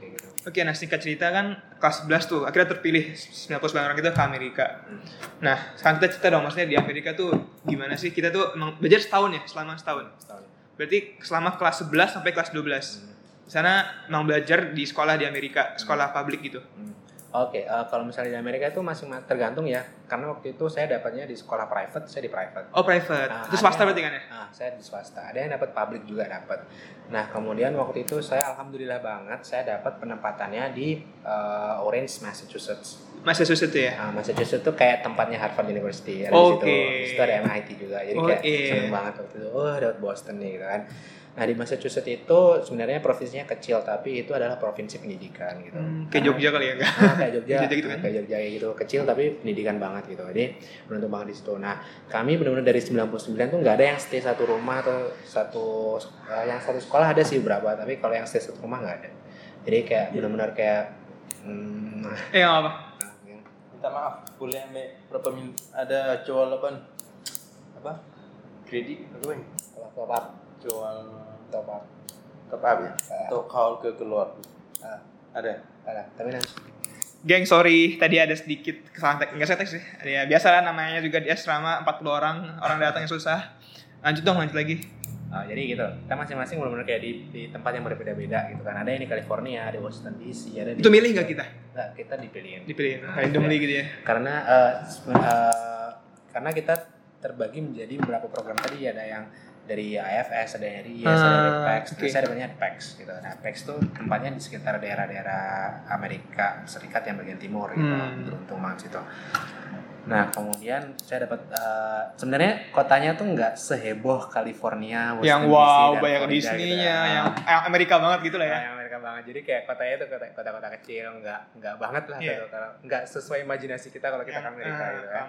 kayak gitu Oke, nah singkat cerita kan kelas 11 tuh akhirnya terpilih 99 orang itu ke Amerika. Hmm. Nah, sekarang kita cerita dong maksudnya di Amerika tuh gimana sih? Kita tuh emang belajar setahun ya, selama setahun. setahun Berarti selama kelas 11 sampai kelas 12. Hmm. Sana emang belajar di sekolah di Amerika, sekolah publik gitu. Hmm. Oke, eh, kalau misalnya di Amerika itu masih ma- tergantung ya, karena waktu itu saya dapatnya di sekolah private, saya di private. Oh, private. Nah, itu swasta berarti kan ya? Ah, saya di swasta. Ada yang dapat publik juga dapat. Nah, kemudian waktu itu saya alhamdulillah banget saya dapat penempatannya di eh, Orange, Massachusetts. Massachusetts tuh ya. Nah, Massachusetts itu kayak tempatnya Harvard University. Ada Oke. di situ. Di situ ada MIT juga. Jadi kayak Oke. seneng banget waktu itu. Oh, dapat Boston nih gitu kan. Nah, di Massachusetts itu sebenarnya provinsinya kecil, tapi itu adalah provinsi pendidikan gitu. Hmm, kayak Karena- Jogja kali ya enggak? Ah, kayak Jogja, Jogja gitu kan? ah, kayak Jogja gitu kecil tapi pendidikan banget gitu. Jadi beruntung banget di situ. Nah kami benar-benar dari 99 tuh nggak ada yang stay satu rumah atau satu eh, yang satu sekolah ada sih berapa tapi kalau yang stay satu rumah nggak ada. Jadi kayak benar-benar kayak hmm, nah, Eh, apa. minta maaf boleh ambil berapa min ada jual apa apa kredit apa ini up, jual top up, top up ya Ah. atau call ke keluar Ah. ada ada. Tapi nanti Geng, sorry, tadi ada sedikit kesalahan teknis. Enggak saya teknis sih. Ya, biasa lah namanya juga di asrama 40 orang, orang datangnya susah. Lanjut dong, lanjut lagi. Ah, jadi gitu, kita masing-masing benar-benar kayak di, di tempat yang berbeda-beda gitu kan. Ada yang di California, ada di Washington DC, ada di Itu milih nggak kita? Nggak, kita dipilihin. Dipilih randomly gitu ya. karena se- eh, karena kita terbagi menjadi beberapa program tadi ada yang dari AFS, ada yang dari IES, ada dari Ah, PAX, oke. nah, saya dapatnya di PAX gitu. Nah, PAX tuh tempatnya di sekitar daerah-daerah Amerika Serikat yang bagian timur gitu. Hmm. Beruntung banget situ. Nah, kemudian saya dapat eh, sebenarnya kotanya tuh nggak seheboh California, yang Washington DC, wow, dan banyak Florida Disney-nya, gitu. yang yang Amerika banget gitu lah ya. Nah, yang Amerika banget. Jadi kayak kotanya itu kota kota-kota kecil, nggak nggak banget lah Iya. gitu. Kalau nggak sesuai imajinasi kita kalau kita ke Yang- Amerika ah, gitu kan.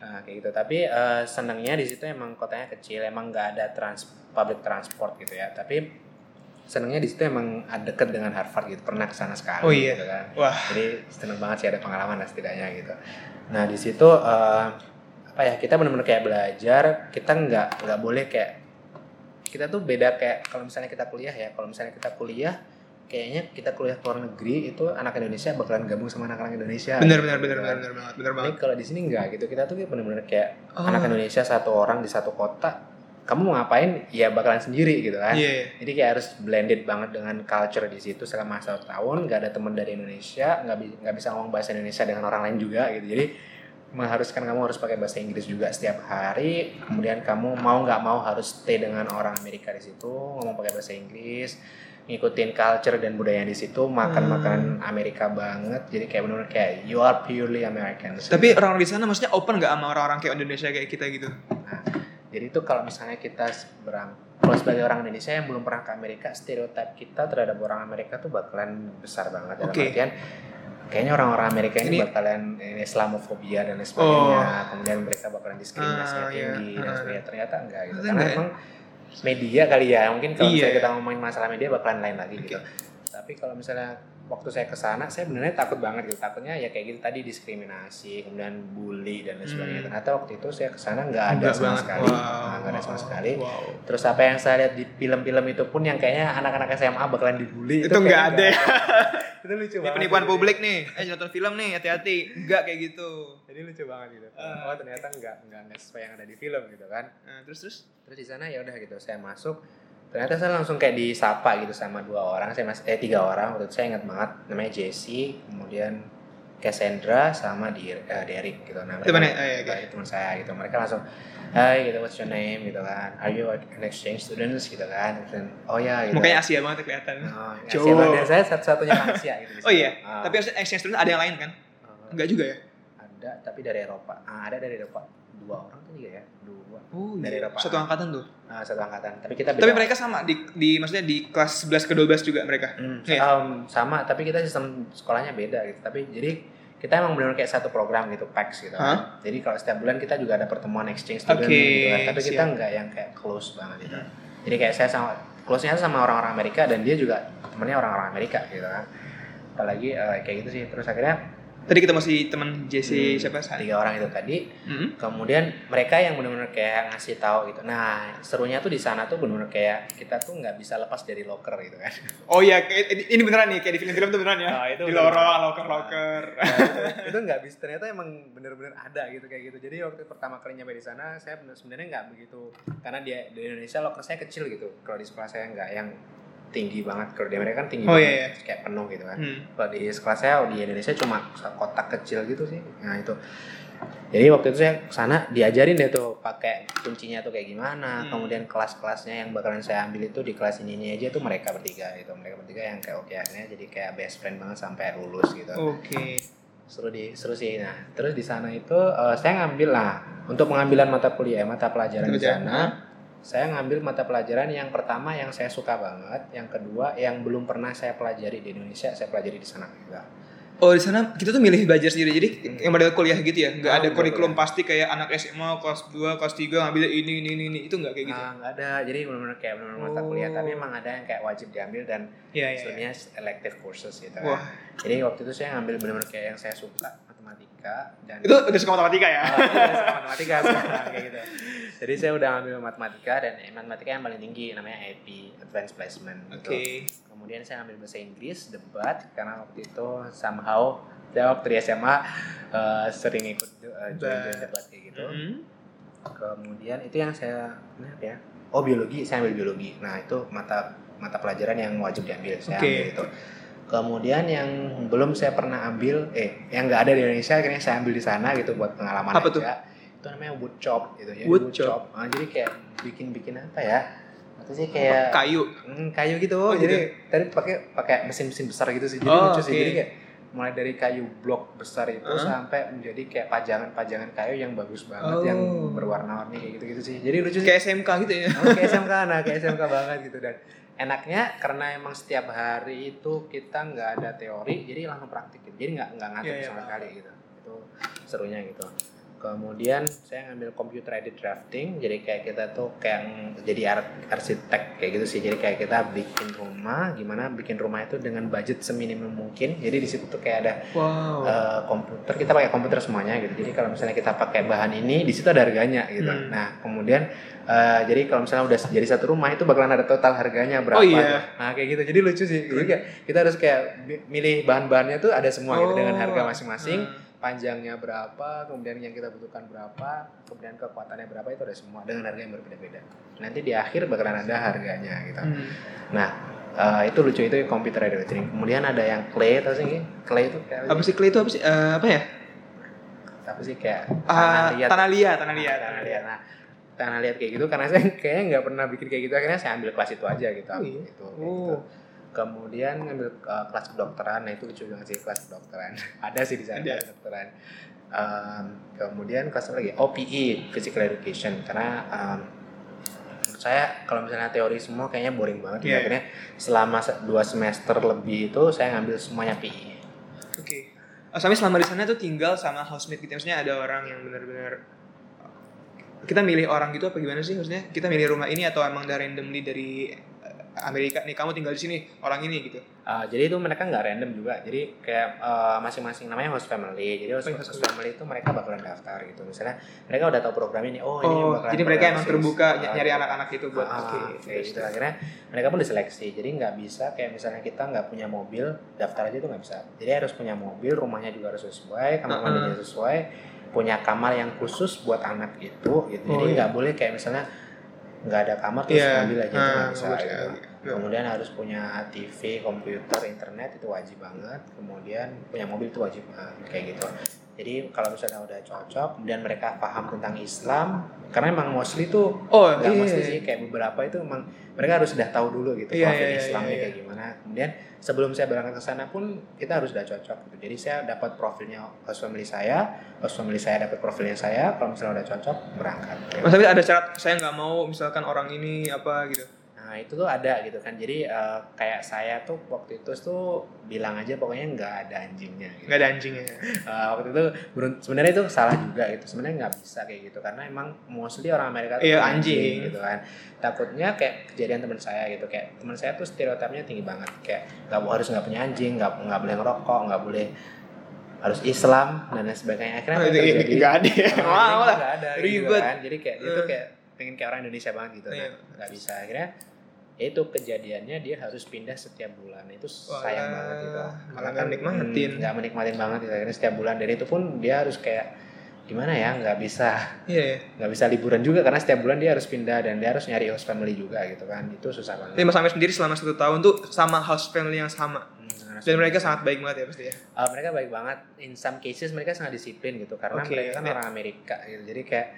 Nah, kayak gitu. Tapi eh, senangnya di situ emang kotanya kecil, emang nggak ada trans public transport gitu ya. Tapi senangnya di situ emang ada deket dengan Harvard gitu. Pernah ke sana sekali Oh, iya. gitu kan. Wah, Jadi seneng banget sih ada pengalaman lah setidaknya gitu. Nah di situ eh, apa ya kita benar-benar kayak belajar. Kita nggak nggak boleh kayak kita tuh beda kayak kalau misalnya kita kuliah ya. Kalau misalnya kita kuliah kayaknya kita kuliah ke luar negeri itu anak Indonesia bakalan gabung sama anak-anak Indonesia. benar gitu, benar benar gitu benar kan. benar banget, Ini banget. kalau di sini enggak gitu. Kita tuh benar-benar kayak Oh. anak Indonesia satu orang di satu kota. Kamu mau ngapain? Ya bakalan sendiri gitu kan. Iya. Jadi kayak harus blended banget dengan culture di situ selama satu tahun. Nggak ada teman dari Indonesia, nggak nggak bisa ngomong bahasa Indonesia dengan orang lain juga gitu. Jadi mengharuskan kamu harus pakai bahasa Inggris juga setiap hari. Kemudian kamu mau nggak mau harus stay dengan orang Amerika di situ, ngomong pakai bahasa Inggris, ngikutin culture dan budaya di situ, makan Hmm. makanan Amerika banget. Jadi kayak benar-benar kayak you are purely American. Tapi orang-orang di sana maksudnya open nggak sama orang-orang kayak Indonesia kayak kita gitu? Jadi itu kalau misalnya kita berang, kalau sebagai orang Indonesia yang belum pernah ke Amerika, stereotip kita terhadap orang Amerika tuh bakalan besar banget dalam Oke. artian kayaknya orang-orang Amerika ini, Ini- bakalan ini Islamofobia dan lain sebagainya, Oh. kemudian mereka bakalan diskriminasinya Ah, iya. tinggi dan Ah. sebagainya. Ternyata enggak gitu. Karena enggak ya? Media kali ya, mungkin kalau Iya. misalnya kita ngomongin masalah media bakalan lain lagi Oke. gitu. Tapi kalau misalnya waktu saya ke sana, saya benernya takut banget gitu. Takutnya ya kayak gitu tadi diskriminasi, kemudian bully dan lain sebagainya. Hmm. Ternyata waktu itu saya ke sana nggak ada Enggak sama banget. sekali. Wow. Nah, nggak ada sama sekali. Wow. Terus apa yang saya lihat di film-film itu pun yang kayaknya anak-anak SMA bakalan dibully Itu nggak kayaknya ada itu lucu Ini banget penipuan Jadi- publik nih. Eh nonton film nih, hati-hati. Enggak kayak gitu. jadi lucu banget gitu Ah. oh ternyata nggak nggak nggak sesuai yang ada di film gitu kan Nah, terus terus. terus di sana ya udah gitu saya masuk ternyata saya langsung kayak disapa gitu sama dua orang saya masih eh tiga orang. Waktu itu saya ingat banget namanya Jesse kemudian Cassandra sama di eh, Derek gitu. Nah Teman Oh, iya, eh, teman saya gitu. Mereka langsung Hai gitu what's your name? gitu kan. Are you an exchange students? gitu kan. Dan, oh ya gitu. Mukanya Asia banget kelihatan. Oh, Cowok. Asia banget. dan saya satu-satunya Asia gitu Oh iya, Ah, tapi exchange student ada yang lain kan? ah, Enggak juga ya? ada tapi dari Eropa. Ah, ada dari Eropa dua orang tuh juga ya dua Oh, Dari iya. Eropa. Satu angkatan tuh. ah, satu angkatan tapi kita Tapi beda- mereka sama di di maksudnya di kelas 11 ke 12 juga mereka. Hmm, Iya. um, sama tapi kita sistem sekolahnya beda gitu tapi jadi kita emang benar kayak satu program gitu PAX gitu Hah? jadi kalau setiap bulan kita juga ada pertemuan exchange student Oke, gitu kan tapi kita nggak yang kayak close banget gitu Hmm. jadi kayak saya sama close nya sama orang-orang Amerika dan dia juga temennya orang-orang Amerika gitu kan apalagi eh, kayak gitu sih terus akhirnya Tadi kita masih teman Jesse hmm, siapa Sari? tiga orang itu tadi Hmm? kemudian mereka yang benar-benar kayak ngasih tahu gitu nah serunya tuh di sana tuh benar-benar kayak kita tuh nggak bisa lepas dari locker gitu kan Oh iya, ini- beneran nih, kayak di film-film tuh beneran ya. Ah, itu di lorong, loker-loker. Nah, itu, nggak bisa ternyata emang bener-bener ada gitu kayak gitu jadi waktu pertama kali nyampe di sana saya sebenarnya nggak begitu karena dia di Indonesia loker saya kecil gitu kalau di sekolah saya nggak yang tinggi banget kalau di Amerika kan tinggi Oh, banget iya, iya. kayak penuh gitu kan. Hmm. kalau di sekolah saya di Indonesia cuma kotak kecil gitu sih. Nah itu. Jadi waktu itu saya ke sana diajarin deh tuh pakai kuncinya tuh kayak gimana. Hmm. kemudian kelas-kelasnya yang bakalan saya ambil itu di kelas ini ini aja tuh mereka bertiga gitu. Mereka bertiga yang kayak oke akhirnya jadi kayak best friend banget sampai lulus gitu. Oke. seru di seru sih. Nah terus di sana itu eh, saya ngambil lah untuk pengambilan mata kuliah mata pelajaran di sana saya ngambil mata pelajaran yang pertama yang saya suka banget yang kedua yang belum pernah saya pelajari di Indonesia saya pelajari di sana juga Oh di sana kita tuh milih belajar sendiri, jadi yang pada kuliah gitu ya, nggak Oh, ada kurikulum pasti kayak anak SMA kelas 2, kelas 3 ngambil ini ini ini, ini. itu nggak kayak gitu. Nah, nggak ada jadi benar-benar kayak benar-benar mata kuliah Oh. tapi emang ada yang kayak wajib diambil dan Iya iya. iya. istilahnya elective courses gitu kan Wah, jadi waktu itu saya ngambil benar-benar kayak yang saya suka matematika dan itu udah suka matematika ya? Ah, iya, suka matematika sekarang kayak gitu. Jadi saya udah ngambil matematika dan eh, matematika yang paling tinggi namanya AP Advanced Placement. gitu. Oke. Kemudian saya ambil bahasa Inggris debat karena waktu itu somehow saya waktu di SMA eh, sering ikut uh, join debat kayak gitu. Mhm. Kemudian itu yang saya apa ya? Oh biologi, saya ambil biologi. Nah itu mata mata pelajaran yang wajib diambil. Saya Oke. ambil itu. Kemudian yang belum saya pernah ambil, eh yang nggak ada di Indonesia, akhirnya saya ambil di sana gitu buat pengalaman Apa aja. tuh? Itu namanya wood chop gitu ya. Wood chop. Ah, jadi kayak bikin-bikin apa ya? Atau sih kayak Kayu. hmm, kayu gitu. Oh, jadi tadi pakai pakai mesin-mesin besar gitu sih. Jadi Oh, lucu sih. oke. Jadi kayak mulai dari kayu blok besar itu Hah? sampai menjadi kayak pajangan-pajangan kayu yang bagus banget Oh. yang berwarna-warni kayak gitu-gitu sih. Jadi lucu sih. Kayak SMK gitu ya? Oh, kayak SMK, nah kayak SMK banget gitu dan enaknya karena emang setiap hari itu kita nggak ada teori, jadi langsung praktik gitu. Jadi nggak nggak ngatur Iya, iya, sama sekali gitu. Itu serunya gitu. Kemudian saya ngambil computer aided drafting, jadi kayak kita tuh kayak jadi ar- arsitek kayak gitu sih. Jadi kayak kita bikin rumah, gimana bikin rumah itu dengan budget seminimum mungkin. Jadi di situ tuh kayak ada Wow. eh, komputer kita pakai komputer semuanya gitu jadi kalau misalnya kita pakai bahan ini di situ ada harganya gitu Hmm. nah kemudian eh, jadi kalau misalnya udah jadi satu rumah itu bakalan ada total harganya berapa Oh, iya. nah kayak gitu jadi lucu sih jadi kayak kita harus kayak milih bahan-bahannya tuh ada semua gitu dengan harga masing-masing Hmm. Panjangnya berapa kemudian yang kita butuhkan berapa kemudian kekuatannya berapa itu ada semua dengan harga yang berbeda-beda nanti di akhir bakalan ada harganya gitu Hmm. nah eh, itu lucu itu computer aided drafting kemudian ada yang clay atau sih clay itu kayak Apa sih clay itu apa sih? Eh, apa ya? apa sih kayak Ah, liat. tanah liat, tanah liat, tanah tanah liat. Nah, tanah liat kayak gitu karena saya kayaknya nggak pernah bikin kayak gitu akhirnya saya ambil kelas itu aja gitu. Oh, iya? Gitu, kayak Oh. gitu. Kemudian ngambil uh, kelas kedokteran, nah itu lucu banget sih kelas kedokteran. Ada sih di sana Ada. kedokteran. Um, kemudian kelas lagi OPE Physical Education karena um, saya kalau misalnya teori semua kayaknya boring banget. Iya. Akhirnya selama se- dua semester lebih itu saya ngambil semuanya PE. Oke. Oh, Sami selama di sana tuh tinggal sama housemate gitu. Maksudnya ada orang yang benar-benar kita milih orang gitu apa gimana sih? Maksudnya kita milih rumah ini atau emang dari randomly dari eh, Amerika nih kamu tinggal di sini orang ini gitu Uh, jadi itu mereka nggak random juga. Jadi kayak uh, masing-masing namanya host family. Jadi host, Oh, host host family itu mereka bakalan daftar gitu. Misalnya mereka udah tahu program ini. Oh, ini oh bakalan jadi mereka emang terbuka uh, ny- nyari anak-anak itu buat Ah, oke kayak gitu akhirnya mereka pun diseleksi jadi nggak bisa kayak misalnya kita nggak punya mobil daftar aja tuh nggak bisa jadi harus punya mobil rumahnya juga harus sesuai kamar Ah, mandinya sesuai punya kamar yang khusus buat anak itu gitu jadi Oh, iya. nggak boleh kayak misalnya nggak ada kamar terus Iya. ambil aja itu Ah, nggak bisa gitu. Iya. kemudian harus punya TV komputer internet itu wajib banget kemudian punya mobil itu wajib banget kayak gitu jadi kalau misalnya udah cocok kemudian mereka paham tentang Islam karena emang mostly tuh oh nggak iya mesti sih kayak beberapa itu emang mereka harus sudah tahu dulu gitu Iya, profil iya, iya, Islamnya iya. kayak gimana. Kemudian sebelum saya berangkat ke sana pun kita harus sudah cocok gitu. Jadi saya dapat profilnya host family saya host family saya dapat profilnya saya kalau misalnya udah cocok berangkat. Mas Habib ada syarat saya nggak mau misalkan orang ini apa gitu nah itu tuh ada gitu kan jadi eh, kayak saya tuh waktu itu tuh bilang aja pokoknya nggak ada anjingnya gitu. nggak ada anjingnya Eh, waktu itu sebenarnya itu salah juga gitu sebenarnya nggak bisa kayak gitu karena emang mostly orang Amerika tuh Iya, punya anjing. gitu kan takutnya kayak kejadian teman saya gitu kayak teman saya tuh stereotipnya tinggi banget kayak nggak harus nggak punya anjing nggak nggak boleh ngerokok nggak boleh harus Islam dan lain sebagainya akhirnya Oh, yang terjadi? nggak ada Mau lah. nggak ada gitu Ribet. kan jadi kayak itu Eh. kayak pengen kayak orang Indonesia banget gitu kan nggak bisa akhirnya ya itu kejadiannya dia harus pindah setiap bulan. Itu sayang Walah, banget gitu. malah nggak nikmatin. hmm, nggak menikmatin banget gitu. Akhirnya setiap bulan. Dari itu pun dia harus kayak gimana ya nggak bisa iya ya nggak bisa liburan juga. Karena setiap bulan dia harus pindah dan dia harus nyari host family juga gitu kan. Itu susah banget. Tapi Mas Amir sendiri selama satu tahun tuh sama house family yang sama. Hmm, dan mereka sangat baik banget ya pasti ya? Uh, mereka baik banget. In some cases mereka sangat disiplin gitu. Karena Oke, mereka kan ya. orang Amerika gitu. Jadi kayak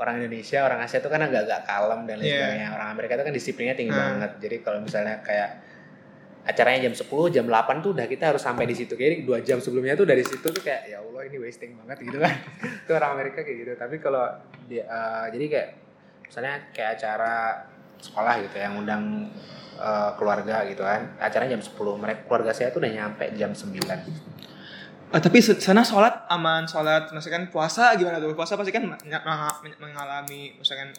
orang Indonesia orang Asia itu kan agak-agak kalem dan lain Iya. sebagainya. Orang Amerika itu kan disiplinnya tinggi Hmm. banget. Jadi kalau misalnya kayak acaranya jam 10 jam 8 tuh udah kita harus sampai di situ. Kayak dua jam sebelumnya tuh dari situ tuh kayak ya Allah ini wasting banget gitu kan. Itu orang Amerika kayak gitu. Tapi kalau dia uh, jadi kayak misalnya kayak acara sekolah gitu yang undang uh, keluarga gitu kan. Acaranya jam 10 mereka keluarga saya tuh udah nyampe jam 9 Ah, tapi sana sholat aman sholat misalkan puasa gimana tuh puasa pasti kan men- men- mengalami misalkan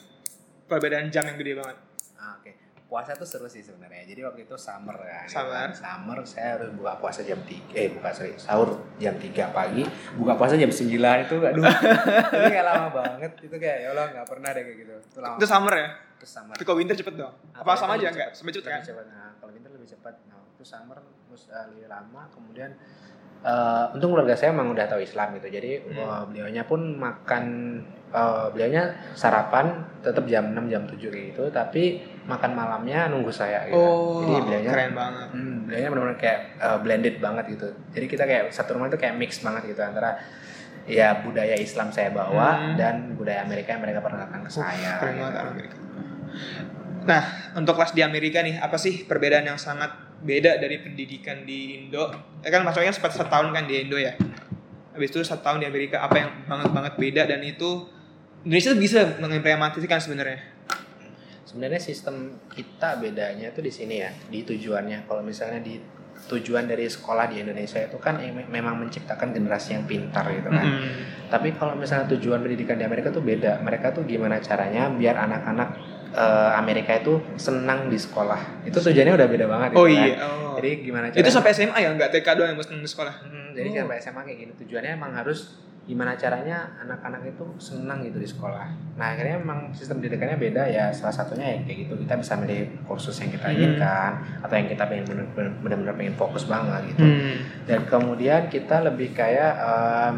perbedaan jam yang gede banget Ah, Oke, puasa tuh seru sih sebenarnya. Jadi waktu itu summer kan. Summer. Summer saya harus buka puasa jam 3 eh buka sorry, sahur jam 3 pagi, buka puasa jam 9 itu aduh. itu kayak lama banget. Itu kayak ya Allah nggak pernah deh kayak gitu. Itu lama. itu summer ya Itu summer. tapi kalau winter cepet dong apa Apalagi sama aja enggak sampai cepet kan cepat. Nah, kalau winter lebih cepat. Nah, itu summer terus eh, lebih lama kemudian eh untung keluarga saya emang udah tahu Islam gitu. Jadi Hmm. eh, beliaunya pun makan eh beliaunya sarapan tetap jam 6 jam 7 kayak gitu, tapi makan malamnya nunggu saya gitu. oh Jadi beliaunya keren banget Hmm, beliaunya benar-benar kayak uh, blended banget gitu. Jadi kita kayak satu rumah itu kayak mix banget gitu antara ya budaya Islam saya bawa Hmm. dan budaya Amerika yang mereka perkenalkan ke saya. keren gitu. banget Amerika nah untuk kelas di Amerika nih apa sih perbedaan yang sangat beda dari pendidikan di Indo ya kan maksudnya sempat setahun kan di Indo ya habis itu satu tahun di Amerika apa yang banget banget beda dan itu Indonesia tuh bisa mengimplementasikan sebenarnya Sebenarnya sistem kita bedanya tuh di sini ya, di tujuannya. Kalau misalnya di tujuan dari sekolah di Indonesia itu kan em- memang menciptakan generasi yang pintar gitu kan. Mm. Tapi kalau misalnya tujuan pendidikan di Amerika tuh beda. Mereka tuh gimana caranya biar anak-anak eh, Amerika itu senang di sekolah. Itu tujuannya udah beda banget. oh gitu kan. iya oh. Jadi gimana caranya? itu sampai SMA ya nggak TK doang yang mesti di sekolah Hmm, jadi Oh. sampai SMA kayak gini tujuannya emang harus gimana caranya anak-anak itu senang gitu di sekolah. Nah akhirnya emang sistem pendidikannya beda ya. Salah satunya ya kayak gitu kita bisa milih kursus yang kita Hmm. inginkan atau yang kita pengen bener-bener pengen fokus banget gitu. Hmm. Dan kemudian kita lebih kayak em,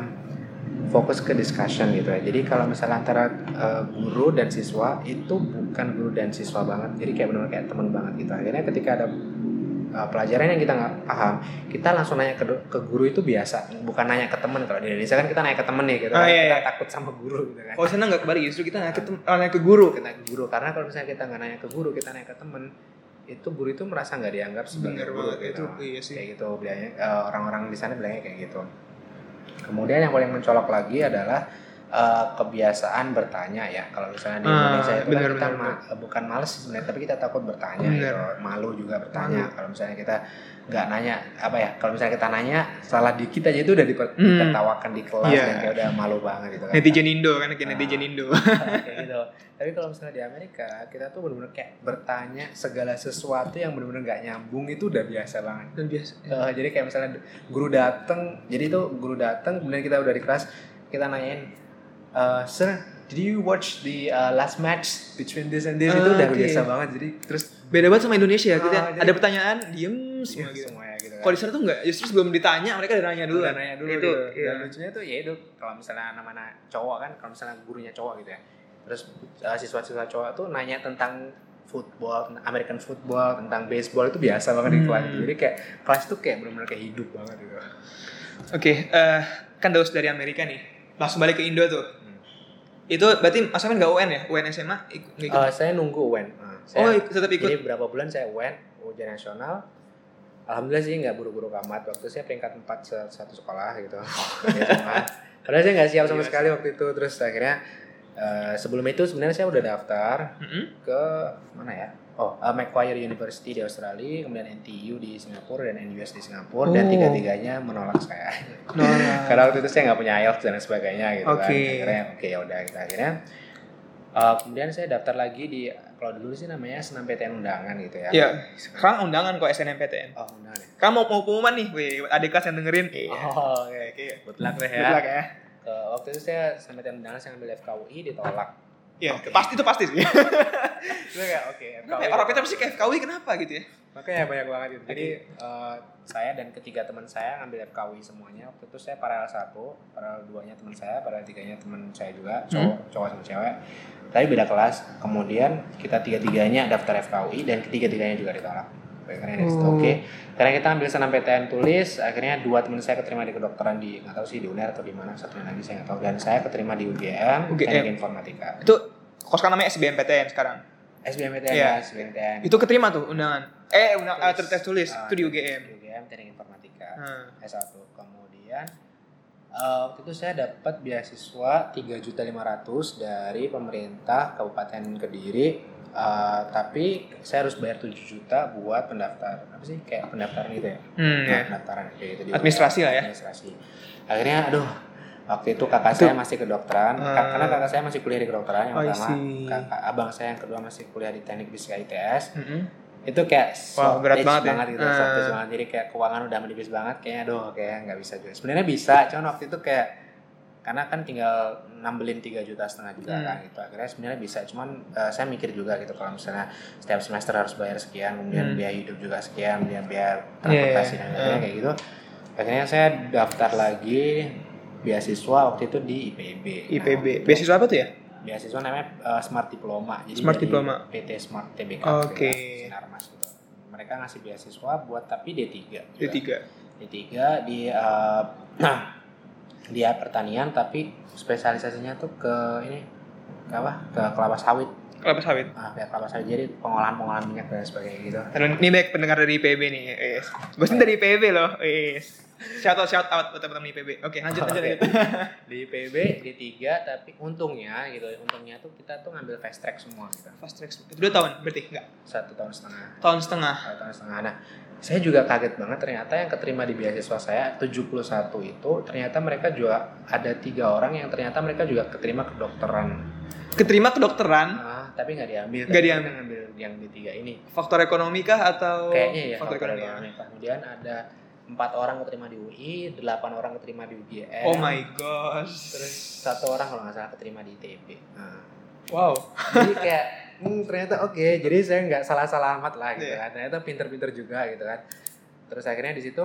fokus ke discussion gitu ya. Jadi kalau misalnya antara eh, guru dan siswa itu bukan guru dan siswa banget. Jadi kayak benar kayak teman banget gitu. Akhirnya ketika ada eh, pelajaran yang kita nggak paham, kita langsung nanya ke, ke guru itu biasa, bukan nanya ke teman. Kalau di Indonesia kan kita nanya ke temen nih gitu. Ah, kan. iya, kita iya. takut sama guru gitu kan. kalau sana nggak kebalik justru kita nanya ke, tem- nanya ke guru Kita nanya ke guru karena kalau misalnya kita nggak nanya ke guru, kita nanya ke temen itu guru itu merasa nggak dianggap sebagai bener guru banget gitu itu iya sih kayak gitu bilangnya eh, orang-orang di sana bilangnya kayak gitu kemudian yang paling mencolok lagi adalah eh, kebiasaan bertanya ya. Kalau misalnya di Ah, Indonesia itu benar, kan kita benar, ma- eh, bukan males sih sebenarnya tapi kita takut bertanya gitu. Malu juga bertanya. Kalau misalnya kita nggak nanya apa ya kalau misalnya kita nanya salah dikit aja itu udah diper- Hmm. ditertawakan di kelas Iya. dan kayak udah malu banget gitu kan Netizen Indo kan kayak Ah. netizen Indo. kayak gitu tapi kalau misalnya di Amerika kita tuh bener-bener kayak bertanya segala sesuatu yang bener-bener nggak nyambung itu udah biasa banget Dan biasa. Eh, jadi kayak misalnya guru dateng jadi itu guru dateng kemudian kita udah di kelas kita nanyain eh, sir did you watch the uh, last match between this and this itu Ah, udah oke. biasa banget jadi terus Beda banget sama Indonesia. Kita Ah, jadi- ada pertanyaan, diem semua ya, gitu. semuanya gitu kan Kalau di sana tuh enggak, justru sebelum ditanya mereka udah nanya dulu. Udah kan. nanya dulu itu. gitu. iya. Dan lucunya tuh ya itu kalau misalnya anak-anak cowok kan, kalau misalnya gurunya cowok gitu ya. Terus uh, siswa-siswa cowok tuh nanya tentang football, tentang American football, tentang baseball itu biasa banget di Hmm. kelas. Jadi kayak kelas tuh kayak benar-benar kayak hidup banget gitu. Oke, eh, kan Daus dari Amerika nih. Langsung balik ke Indo tuh. Hmm. Itu berarti Mas Amin gak UN ya? UN SMA? Ikut? Uh, saya nunggu UN. Uh, saya, oh, tetap ikut. Jadi berapa bulan saya UN, ujian nasional. Alhamdulillah sih nggak buru-buru amat. Waktu saya peringkat 4 se- satu sekolah gitu. Padahal saya nggak siap sama Iya. sekali waktu itu. Terus akhirnya eh, sebelum itu sebenarnya saya udah daftar Mm-mm. ke mana ya? Oh, uh, Macquarie University di Australia, kemudian NTU di Singapura dan NUS di Singapura dan Oh. tiga-tiganya menolak saya. Nolak. Karena waktu itu saya nggak punya IELTS dan sebagainya gitu kan. Oke. Akhirnya oke ya udah gitu. akhirnya uh, kemudian saya daftar lagi di kalau dulu sih namanya SNMPTN undangan gitu ya. Ya, sekarang undangan kok SNMPTN. Oh, undangan ya. Kamu mau pengumuman nih, wih, adik kelas yang dengerin. Iya. Oh, oke oke. Good luck deh ya. Good luck ya. Ke- waktu itu saya SNMPTN undangan saya ambil FKUI ditolak. Iya, Oke. pasti itu pasti sih. Oke, FKUI. Orang kita pasti kayak FKW kenapa gitu ya? Makanya banyak banget gitu. Jadi eh, saya dan ketiga teman saya ngambil FKUI semuanya. Waktu itu saya paralel satu, paralel duanya teman saya, paralel tiganya teman saya juga, cowok, cowok sama cewek. Tapi beda kelas. Kemudian kita tiga-tiganya daftar FKUI dan ketiga-tiganya juga ditolak. Oh. oke. Karena kita ambil SNMPTN tulis, akhirnya dua teman saya keterima di kedokteran di nggak tahu sih di UNER atau di mana, satunya lagi saya nggak tahu. Dan saya keterima di UGM, UGM. Teknik Informatika. Itu kok sekarang namanya SBMPTN sekarang. SBMPTN, Iya. ya, SBMPTN. Itu keterima tuh undangan. Eh, undang ah, Tulis. tes tulis Ah, itu di UGM. Di UGM Teknik Informatika. Hmm. S1 kemudian eh, waktu itu saya dapat beasiswa 3.500 dari pemerintah Kabupaten Kediri eh, tapi saya harus bayar 7 juta buat pendaftar apa sih kayak pendaftaran gitu ya Hmm, Nah, ya. pendaftaran kayak gitu Administrasi lah ya. administrasi akhirnya aduh waktu itu kakak saya masih kedokteran Ah. karena kakak saya masih kuliah di kedokteran yang I pertama kakak abang saya yang kedua masih kuliah di teknik fisika ITS Mm-mm. itu kayak Wah, berat banget ya. banget gitu shortage banget jadi kayak keuangan udah menipis banget kayaknya aduh kayak nggak bisa juga sebenarnya bisa cuman waktu itu kayak karena kan tinggal nambelin 3 juta setengah juga Hmm. kan gitu akhirnya sebenarnya bisa cuman eh, saya mikir juga gitu kalau misalnya setiap semester harus bayar sekian kemudian Hmm. biaya hidup juga sekian kemudian biaya Iya, transportasi iya. dan lain-lain Ah. kayak gitu akhirnya saya daftar lagi beasiswa waktu itu di IPB Nah, IPB. Beasiswa apa tuh ya? beasiswa namanya uh, Smart Diploma. Jadi Smart Diploma. PT Smart TBK. Oke. gitu, Sinarmas gitu. Mereka ngasih beasiswa buat tapi D3. juga. D3. D3 di uh, dia pertanian tapi spesialisasinya tuh ke ini ke apa? Ke kelapa sawit. Kelapa sawit. Ah, kayak kelapa sawit jadi pengolahan-pengolahan minyak dan sebagainya gitu. Ini baik pendengar dari IPB nih. Yes. Gue sih dari IPB loh. Yes. Shout out, shout out buat teman-teman IPB. Oke, lanjut, lanjut, lanjut. Di IPB D3 tapi untungnya gitu. Untungnya tuh kita tuh ngambil fast track semua gitu. Fast track. Itu dua tahun berarti? Enggak. Satu tahun setengah. Tahun setengah. Satu tahun setengah. Nah, saya juga kaget banget ternyata yang keterima di beasiswa saya 71 itu ternyata mereka juga ada tiga orang yang ternyata mereka juga keterima kedokteran Keterima kedokteran. ah, tapi nggak diambil Nggak diambil. ngambil yang di tiga ini faktor ekonomi kah atau kayaknya ya faktor ekonomi? ya? ekonomi. kemudian ada empat orang keterima di UI delapan orang keterima di UGM Oh my gosh. terus satu orang kalau nggak salah keterima di ITB nah, wow. jadi kayak hmm, ternyata oke. Jadi saya nggak salah-salah amat lah gitu Iya. kan. Ternyata pinter-pinter juga gitu kan. Terus akhirnya di situ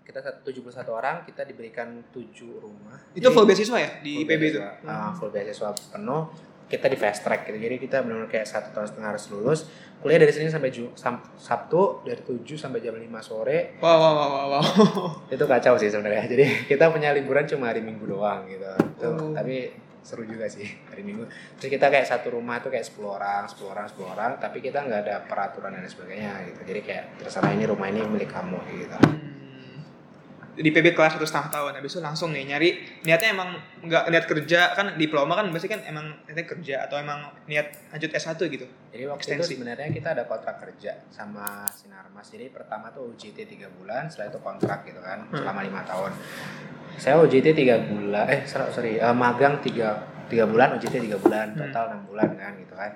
kita sat- 71 orang kita diberikan 7 rumah. Itu Jadi, full beasiswa ya? Di full IPB itu? beasiswa. Ah, full beasiswa penuh. Kita di fast track gitu. Jadi kita benar-benar kayak satu tahun setengah harus lulus. Kuliah dari Senin sampai Ju- Sabtu dari 7 sampai jam 5 sore. Wow, wow, wow, wow, wow. itu kacau sih sebenarnya. Jadi kita punya liburan cuma hari Minggu doang gitu. Itu, Oh. tapi seru juga sih hari Minggu terus kita kayak satu rumah tuh kayak 10 orang 10 orang 10 orang tapi kita nggak ada peraturan dan sebagainya gitu jadi kayak terserah ini rumah ini milik kamu gitu. Di PB kelas satu setengah tahun habis itu langsung nih nyari niatnya emang nggak niat kerja kan diploma kan pasti kan emang niatnya kerja atau emang niat lanjut S1 gitu Jadi waktu Ekstensi. itu sebenarnya kita ada kontrak kerja sama Sinarmas. Jadi pertama tuh UJT 3 bulan, setelah itu kontrak gitu kan Hmm. selama lima tahun. Saya UJT 3 bulan, eh sorry, sorry eh, magang 3 tiga bulan, UJT 3 bulan, Hmm. total 6 bulan kan gitu kan.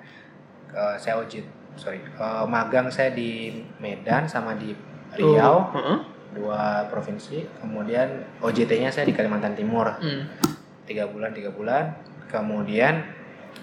Eh, saya UJT sorry, eh, magang saya di Medan sama di Riau, Oh, heeh. Dua provinsi. Kemudian OJT-nya saya di Kalimantan Timur. Hmm. tiga bulan tiga bulan kemudian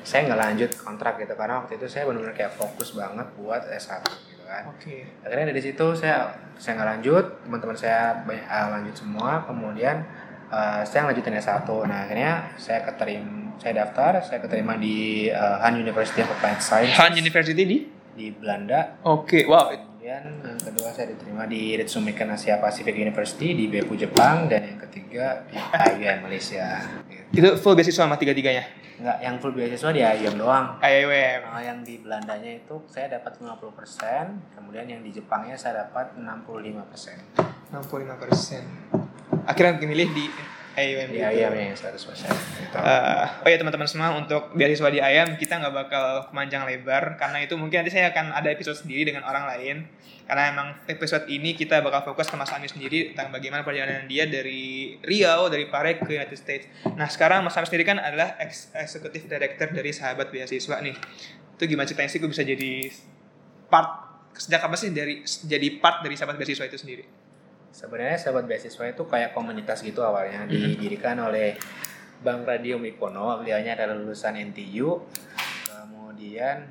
saya nggak lanjut kontrak gitu karena waktu itu saya benar-benar kayak fokus banget buat S1 gitu kan Oke. akhirnya dari situ saya saya nggak lanjut teman-teman saya banyak ah, lanjut semua kemudian eh, saya lanjutin S1 nah akhirnya saya keterima saya daftar saya keterima di eh, Han University of Applied Science Han University di? di Belanda Oke, wow. Kemudian yang kedua saya diterima di Ritsumeikan Asia Pacific University di Beppu Jepang dan yang ketiga di IUM Malaysia gitu. Itu full beasiswa sama tiga-tiganya. Enggak, yang full beasiswa di IUM doang. IUM. Nah, yang di Belandanya itu saya dapat 50%, kemudian yang di Jepangnya saya dapat 65%. 65 persen. Akhirnya milih di IUM. Di gitu. IUM yang 100%. Gitu. Eh, oh ya teman-teman semua untuk beasiswa di IAM kita nggak bakal kemanjang lebar karena itu mungkin nanti saya akan ada episode sendiri dengan orang lain karena emang episode ini kita bakal fokus ke Mas Ami sendiri tentang bagaimana perjalanan dia dari Riau dari Pare ke United States. Nah sekarang Mas Ami sendiri kan adalah ex executive director dari Sahabat Beasiswa nih. Itu gimana ceritanya sih gue bisa jadi part sejak apa sih dari jadi part dari Sahabat Beasiswa itu sendiri? Sebenarnya sahabat beasiswa itu kayak komunitas gitu awalnya didirikan oleh Bang Radio Mikono, beliaunya adalah lulusan NTU. Kemudian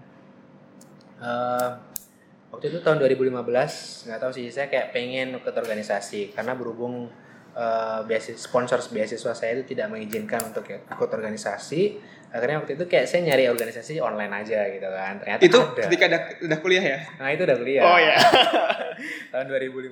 eh, waktu itu tahun 2015 nggak tahu sih saya kayak pengen ikut organisasi karena berhubung eh, beasiswa sponsor beasiswa saya itu tidak mengizinkan untuk ikut organisasi akhirnya waktu itu kayak saya nyari organisasi online aja gitu kan ternyata Itu ada. ketika udah, udah kuliah ya? nah itu udah kuliah Oh ya. tahun 2015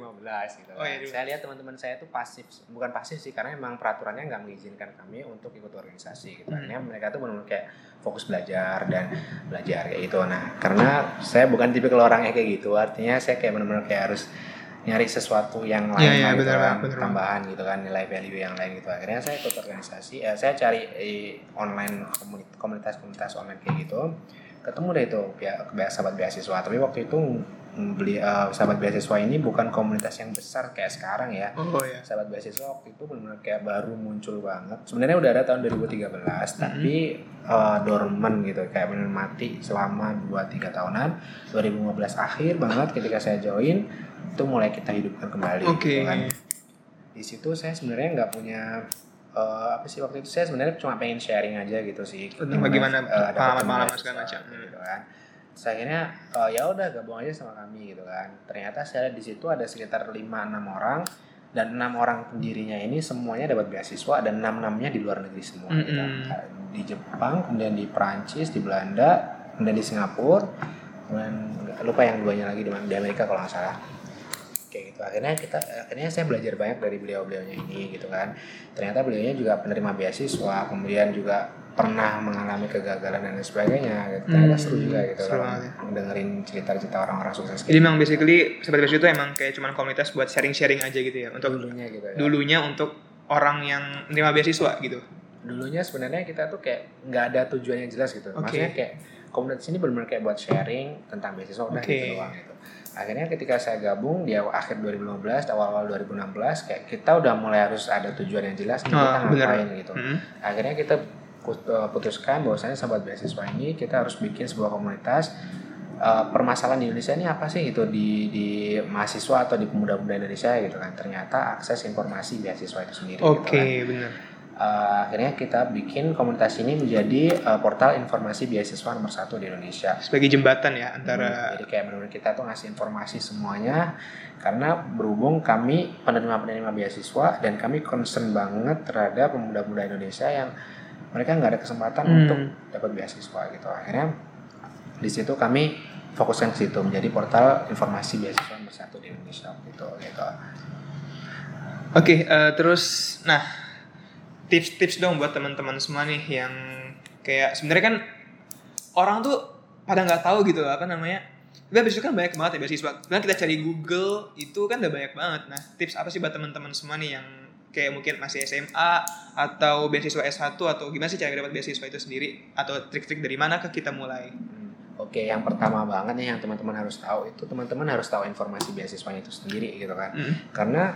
gitu Oh, kan. iya, dulu. saya lihat teman-teman saya itu pasif bukan pasif sih karena emang peraturannya nggak mengizinkan kami untuk ikut organisasi gitu Hmm. akhirnya mereka tuh benar-benar kayak fokus belajar dan belajar kayak gitu nah karena saya bukan tipe orang yang kayak gitu artinya saya kayak benar-benar kayak harus nyari sesuatu yang lain Iya, iya, lah gitu benar, kan, benar. tambahan gitu kan nilai value yang lain gitu. Akhirnya saya ikut organisasi eh, saya cari eh, online komuni- komunitas-komunitas online kayak gitu. Ketemu deh itu sahabat beasiswa. Tapi waktu itu mm, beli eh, sahabat beasiswa ini bukan komunitas yang besar kayak sekarang ya. Oh ya. sahabat beasiswa waktu itu benar-benar kayak baru muncul banget. Sebenarnya udah ada tahun 2013 tapi eh, dormant gitu kayak benar mati selama 2-3 tahunan. 2015 akhir banget ketika saya join itu mulai kita hidupkan kembali Oke. gitu kan di situ saya sebenarnya nggak punya eh, apa sih waktu itu saya sebenarnya cuma pengen sharing aja gitu sih Tentang bagaimana Eh, dapat pengalaman-pengalaman segala macam. gitu kan Terus akhirnya eh, ya udah gabung aja sama kami gitu kan ternyata saya lihat di situ ada sekitar 5-6 orang dan enam orang pendirinya ini semuanya dapat beasiswa dan enam enamnya di luar negeri semua gitu. Mm-mm. di Jepang kemudian di Perancis di Belanda kemudian di Singapura kemudian lupa yang duanya lagi di, Amerika kalau nggak salah gitu akhirnya kita akhirnya saya belajar banyak dari beliau beliaunya ini gitu kan ternyata beliaunya juga penerima beasiswa kemudian juga pernah mengalami kegagalan dan lain sebagainya gitu. ternyata Hmm, seru juga gitu seru kan banget ya. dengerin cerita-cerita orang-orang sukses Jadi memang basically beasiswa itu emang kayak cuman komunitas buat sharing-sharing aja gitu ya untuk dulunya gitu ya. dulunya untuk orang yang menerima beasiswa gitu. dulunya sebenarnya kita tuh kayak nggak ada tujuan yang jelas gitu Oke. maksudnya kayak komunitas ini benar-benar kayak buat sharing tentang beasiswa udah Oke. gitu doang gitu akhirnya ketika saya gabung di awal- akhir 2015 awal-awal 2016 kayak kita udah mulai harus ada tujuan yang jelas nih kita Ah, bener. ngapain gitu Hmm. akhirnya kita eh, putuskan bahwasanya sahabat beasiswa ini kita harus bikin sebuah komunitas Eh, permasalahan di Indonesia ini apa sih gitu di di mahasiswa atau di pemuda-pemuda Indonesia gitu kan ternyata akses informasi beasiswa itu sendiri gitu Oke, kan. benar. Eh, akhirnya kita bikin komunitas ini menjadi eh, portal informasi beasiswa nomor satu di Indonesia. Sebagai jembatan ya Hmm, antara jadi kayak benar-benar kita tuh ngasih informasi semuanya karena berhubung kami penerima-penerima beasiswa dan kami concern banget terhadap pemuda-pemuda Indonesia yang mereka nggak ada kesempatan Hmm. untuk dapat beasiswa gitu. Akhirnya di situ kami fokuskan ke situ menjadi portal informasi beasiswa nomor satu di Indonesia gitu gitu. Oke, eh, terus nah tips-tips dong buat teman-teman semua nih yang kayak sebenarnya kan orang tuh pada nggak tahu gitu apa namanya Tapi habis itu kan banyak banget ya beasiswa. Nah kita cari Google itu kan udah banyak banget. Nah tips apa sih buat teman-teman semua nih yang kayak mungkin masih SMA atau beasiswa S1 atau gimana sih cara dapat beasiswa itu sendiri atau trik-trik dari mana ke kita mulai? Hmm, Oke, yang pertama banget nih yang teman-teman harus tahu itu teman-teman harus tahu informasi beasiswanya itu sendiri gitu kan. Hmm. Karena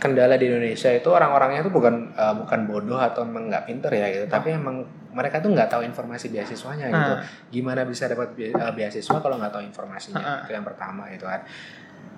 kendala di Indonesia itu orang-orangnya itu bukan eh, bukan bodoh atau emang nggak pinter ya gitu, tapi emang mereka tuh nggak tahu informasi beasiswanya gitu. Ah. Gimana bisa dapat eh, beasiswa kalau nggak tahu informasinya? Ah. Itu yang pertama gitu kan.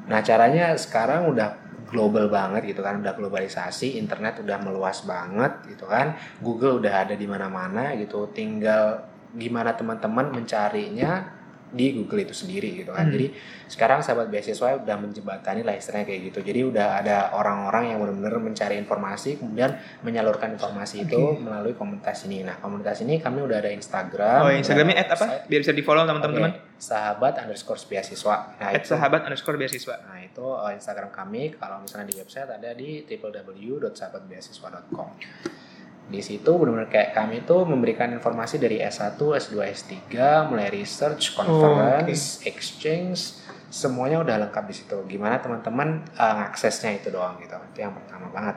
Nah caranya sekarang udah global banget gitu kan, udah globalisasi, internet udah meluas banget gitu kan, Google udah ada di mana-mana gitu, tinggal gimana teman-teman mencarinya di Google itu sendiri gitu kan. Hmm. Jadi sekarang sahabat beasiswa udah menjembatani lah istilahnya kayak gitu. Jadi udah ada orang-orang yang benar-benar mencari informasi kemudian menyalurkan informasi itu Oke. melalui komunitas ini. Nah komunitas ini kami udah ada Instagram. Oh Instagramnya at apa? Biar bisa di follow teman-teman. Oke, sahabat underscore beasiswa. Nah At itu sahabat underscore beasiswa. Nah itu uh, Instagram kami kalau misalnya di website ada di www.sahabatbeasiswa.com. Di situ benar-benar kayak kami itu memberikan informasi dari S1, S2, S3, mulai research, conference, exchange, semuanya udah lengkap di situ. Gimana teman-teman uh, ngaksesnya itu doang gitu. Itu yang pertama banget.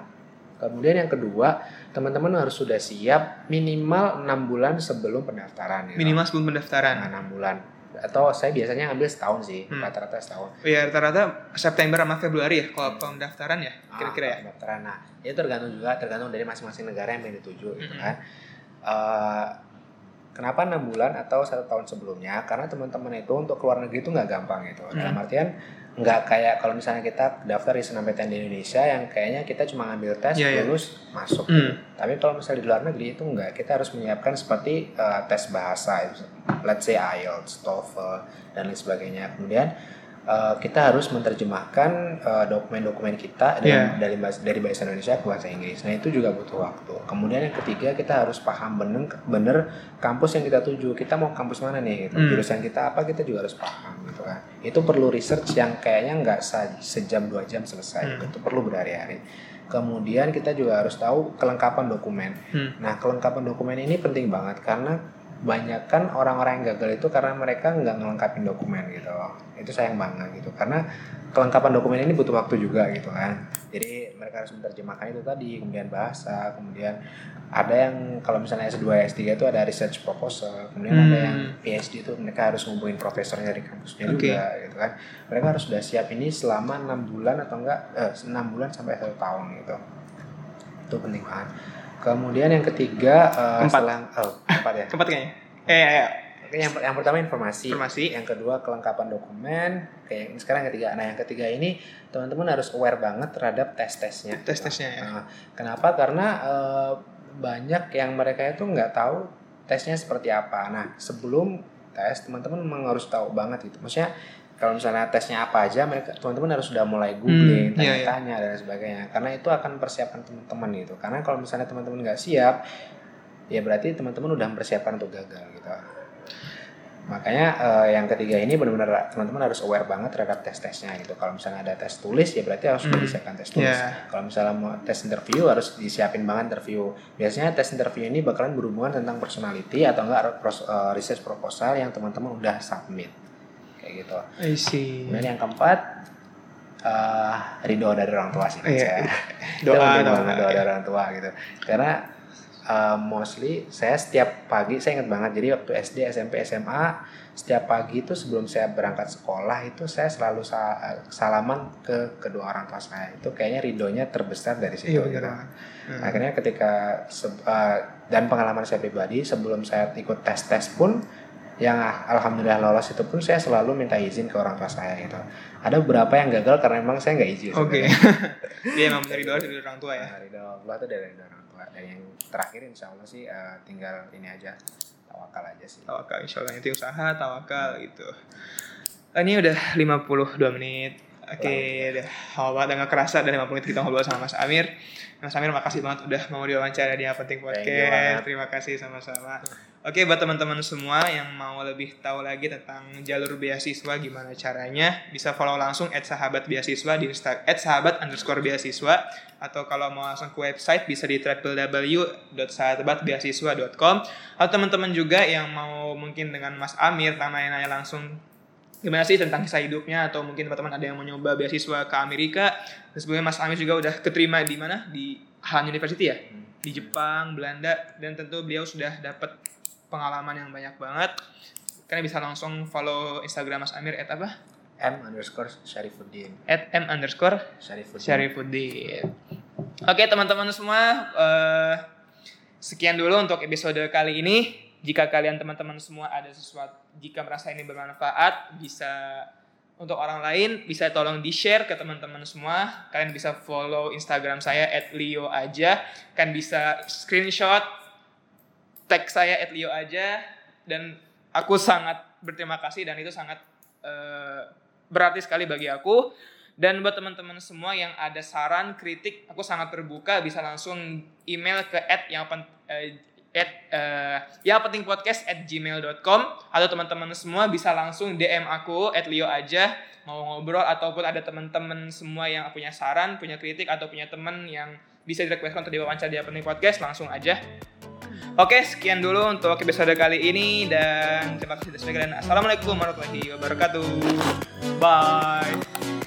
Kemudian yang kedua, teman-teman harus sudah siap minimal enam bulan sebelum pendaftaran. Gitu. Minimal sebelum pendaftaran. Nah, enam bulan. Atau saya biasanya ngambil setahun sih, Hmm. rata-rata setahun. Oh ya rata-rata September sama Februari ya kalau pendaftaran ya kira-kira ya. Ah, pendaftaran. Nah, itu tergantung juga tergantung dari masing-masing negara yang ingin dituju gitu Mhm. kan. Eh, kenapa enam bulan atau satu tahun sebelumnya? Karena teman-teman itu untuk keluar negeri itu nggak gampang gitu. Dalam Mhm. artian nggak kayak kalau misalnya kita daftar di SNMPTN di Indonesia yang kayaknya kita cuma ngambil tes Iya, iya. lulus masuk. Hmm. Tapi kalau misalnya di luar negeri itu enggak, kita harus menyiapkan seperti eh, tes bahasa, let's say IELTS, TOEFL dan lain sebagainya. Kemudian eh, kita harus menerjemahkan eh, dokumen-dokumen kita dari Yeah. dari bahasa, dari bahasa Indonesia ke bahasa Inggris. Nah itu juga butuh waktu. Kemudian yang ketiga kita harus paham bener, bener kampus yang kita tuju. Kita mau kampus mana nih? Gitu. Hmm. Jurusan kita apa? Kita juga harus paham gitu kan. Itu perlu research yang kayaknya nggak se- sejam dua jam selesai. Hmm. Itu perlu berhari-hari. Kemudian kita juga harus tahu kelengkapan dokumen. Hmm. Nah, kelengkapan dokumen ini penting banget karena banyak kan orang-orang yang gagal itu karena mereka nggak ngelengkapin dokumen gitu. Itu sayang banget gitu. Karena kelengkapan dokumen ini butuh waktu juga gitu kan. Jadi mereka harus menerjemahkan itu tadi, kemudian bahasa, kemudian ada yang kalau misalnya S2, S3 itu ada research proposal, kemudian ada Hmm. yang PhD itu mereka harus ngumpulin profesornya dari kampusnya Oke. juga gitu kan. Mereka harus sudah siap ini selama enam bulan atau enggak eh, enam bulan sampai satu tahun gitu. Itu penting banget. Kemudian yang ketiga eh, Keempat. setelah oh, keempat ya. Keempat kayaknya. Eh ya, ya. Oke, yang, yang pertama informasi. Informasi. Yang kedua kelengkapan dokumen. Kayak sekarang yang ketiga. Nah, yang ketiga ini teman-teman harus aware banget terhadap tes-tesnya. Tes-tesnya ya. Nah, kenapa? Karena eh, banyak yang mereka itu nggak tahu tesnya seperti apa. Nah, sebelum tes teman-teman memang harus tahu banget gitu. Maksudnya kalau misalnya tesnya apa aja, mereka teman-teman harus sudah mulai googling, Hmm, iya, iya. tanya-tanya dan sebagainya. Karena itu akan persiapan teman-teman gitu. Karena kalau misalnya teman-teman nggak siap, ya berarti teman-teman udah mempersiapkan untuk gagal gitu. Makanya eh, yang ketiga ini benar-benar teman-teman harus aware banget terhadap tes-tesnya gitu. Kalau misalnya ada tes tulis ya berarti harus Hmm. disiapkan tes tulis. Ya. Kalau misalnya mau tes interview harus disiapin banget interview. Biasanya tes interview ini bakalan berhubungan tentang personality atau enggak eh, research proposal yang teman-teman udah submit. Kayak gitu. I see. Kemudian yang keempat eh ridho dari orang tua sih. Iya. saya. Doa, doa, banget, doa iya. dari orang tua gitu. Karena uh, mostly saya setiap pagi saya ingat banget jadi waktu SD SMP SMA setiap pagi itu sebelum saya berangkat sekolah itu saya selalu sa- salaman ke kedua orang tua saya itu kayaknya ridonya terbesar dari situ Iya gitu. banget. Hmm. akhirnya ketika uh, dan pengalaman saya pribadi sebelum saya ikut tes tes pun yang alhamdulillah lolos itu pun saya selalu minta izin ke orang tua saya gitu ada beberapa yang gagal karena memang saya nggak izin Oke. sebenarnya. Dia emang benar doa dari orang tua ya. Nah, ridho Allah tuh dari orang tua. Dan yang terakhir insya Allah sih eh, tinggal ini aja tawakal aja sih. Tawakal insya Allah itu usaha tawakal gitu. Ah, Ini udah 52 menit. Oke, udah lama banget udah gak kerasa dan 50 menit kita ngobrol sama Mas Amir. Mas Amir makasih banget udah mau diwawancara di Yang Penting Podcast. Terima kasih sama-sama. Oke, buat teman-teman semua yang mau lebih tahu lagi tentang jalur beasiswa gimana caranya, bisa follow langsung at sahabat beasiswa di Insta at sahabat underscore beasiswa. Atau kalau mau langsung ke website bisa di www.sahabatbeasiswa.com atau teman-teman juga yang mau mungkin dengan Mas Amir nanya-nanya langsung gimana sih tentang kisah hidupnya? Atau mungkin teman-teman ada yang mau nyoba beasiswa ke Amerika? Dan sebelumnya Mas Amir juga udah keterima di mana? Di Han University ya? Di Jepang Belanda. Dan tentu beliau sudah dapat pengalaman yang banyak banget. Kalian bisa langsung follow Instagram Mas Amir at apa? M underscore Syarifuddin. at m underscore Syarifuddin. Syarifuddin. Oke teman-teman semua eh, sekian dulu untuk episode kali ini. Jika kalian teman-teman semua ada sesuatu jika merasa ini bermanfaat bisa untuk orang lain bisa tolong di share ke teman-teman semua. Kalian bisa follow Instagram saya @leo aja. Kan bisa screenshot tag saya @leo aja dan aku sangat berterima kasih dan itu sangat eh, berarti sekali bagi aku. Dan buat teman-teman semua yang ada saran kritik aku sangat terbuka bisa langsung email ke at yang pen, eh, at eh, yang penting podcast at gmail.com atau teman-teman semua bisa langsung DM aku at Leo aja mau ngobrol ataupun ada teman-teman semua yang punya saran punya kritik atau punya teman yang bisa direkomendasikan untuk diwawancara di penting podcast langsung aja Oke, sekian dulu untuk episode kali ini dan terima kasih sudah mendengarkan. Assalamualaikum warahmatullahi wabarakatuh. Bye.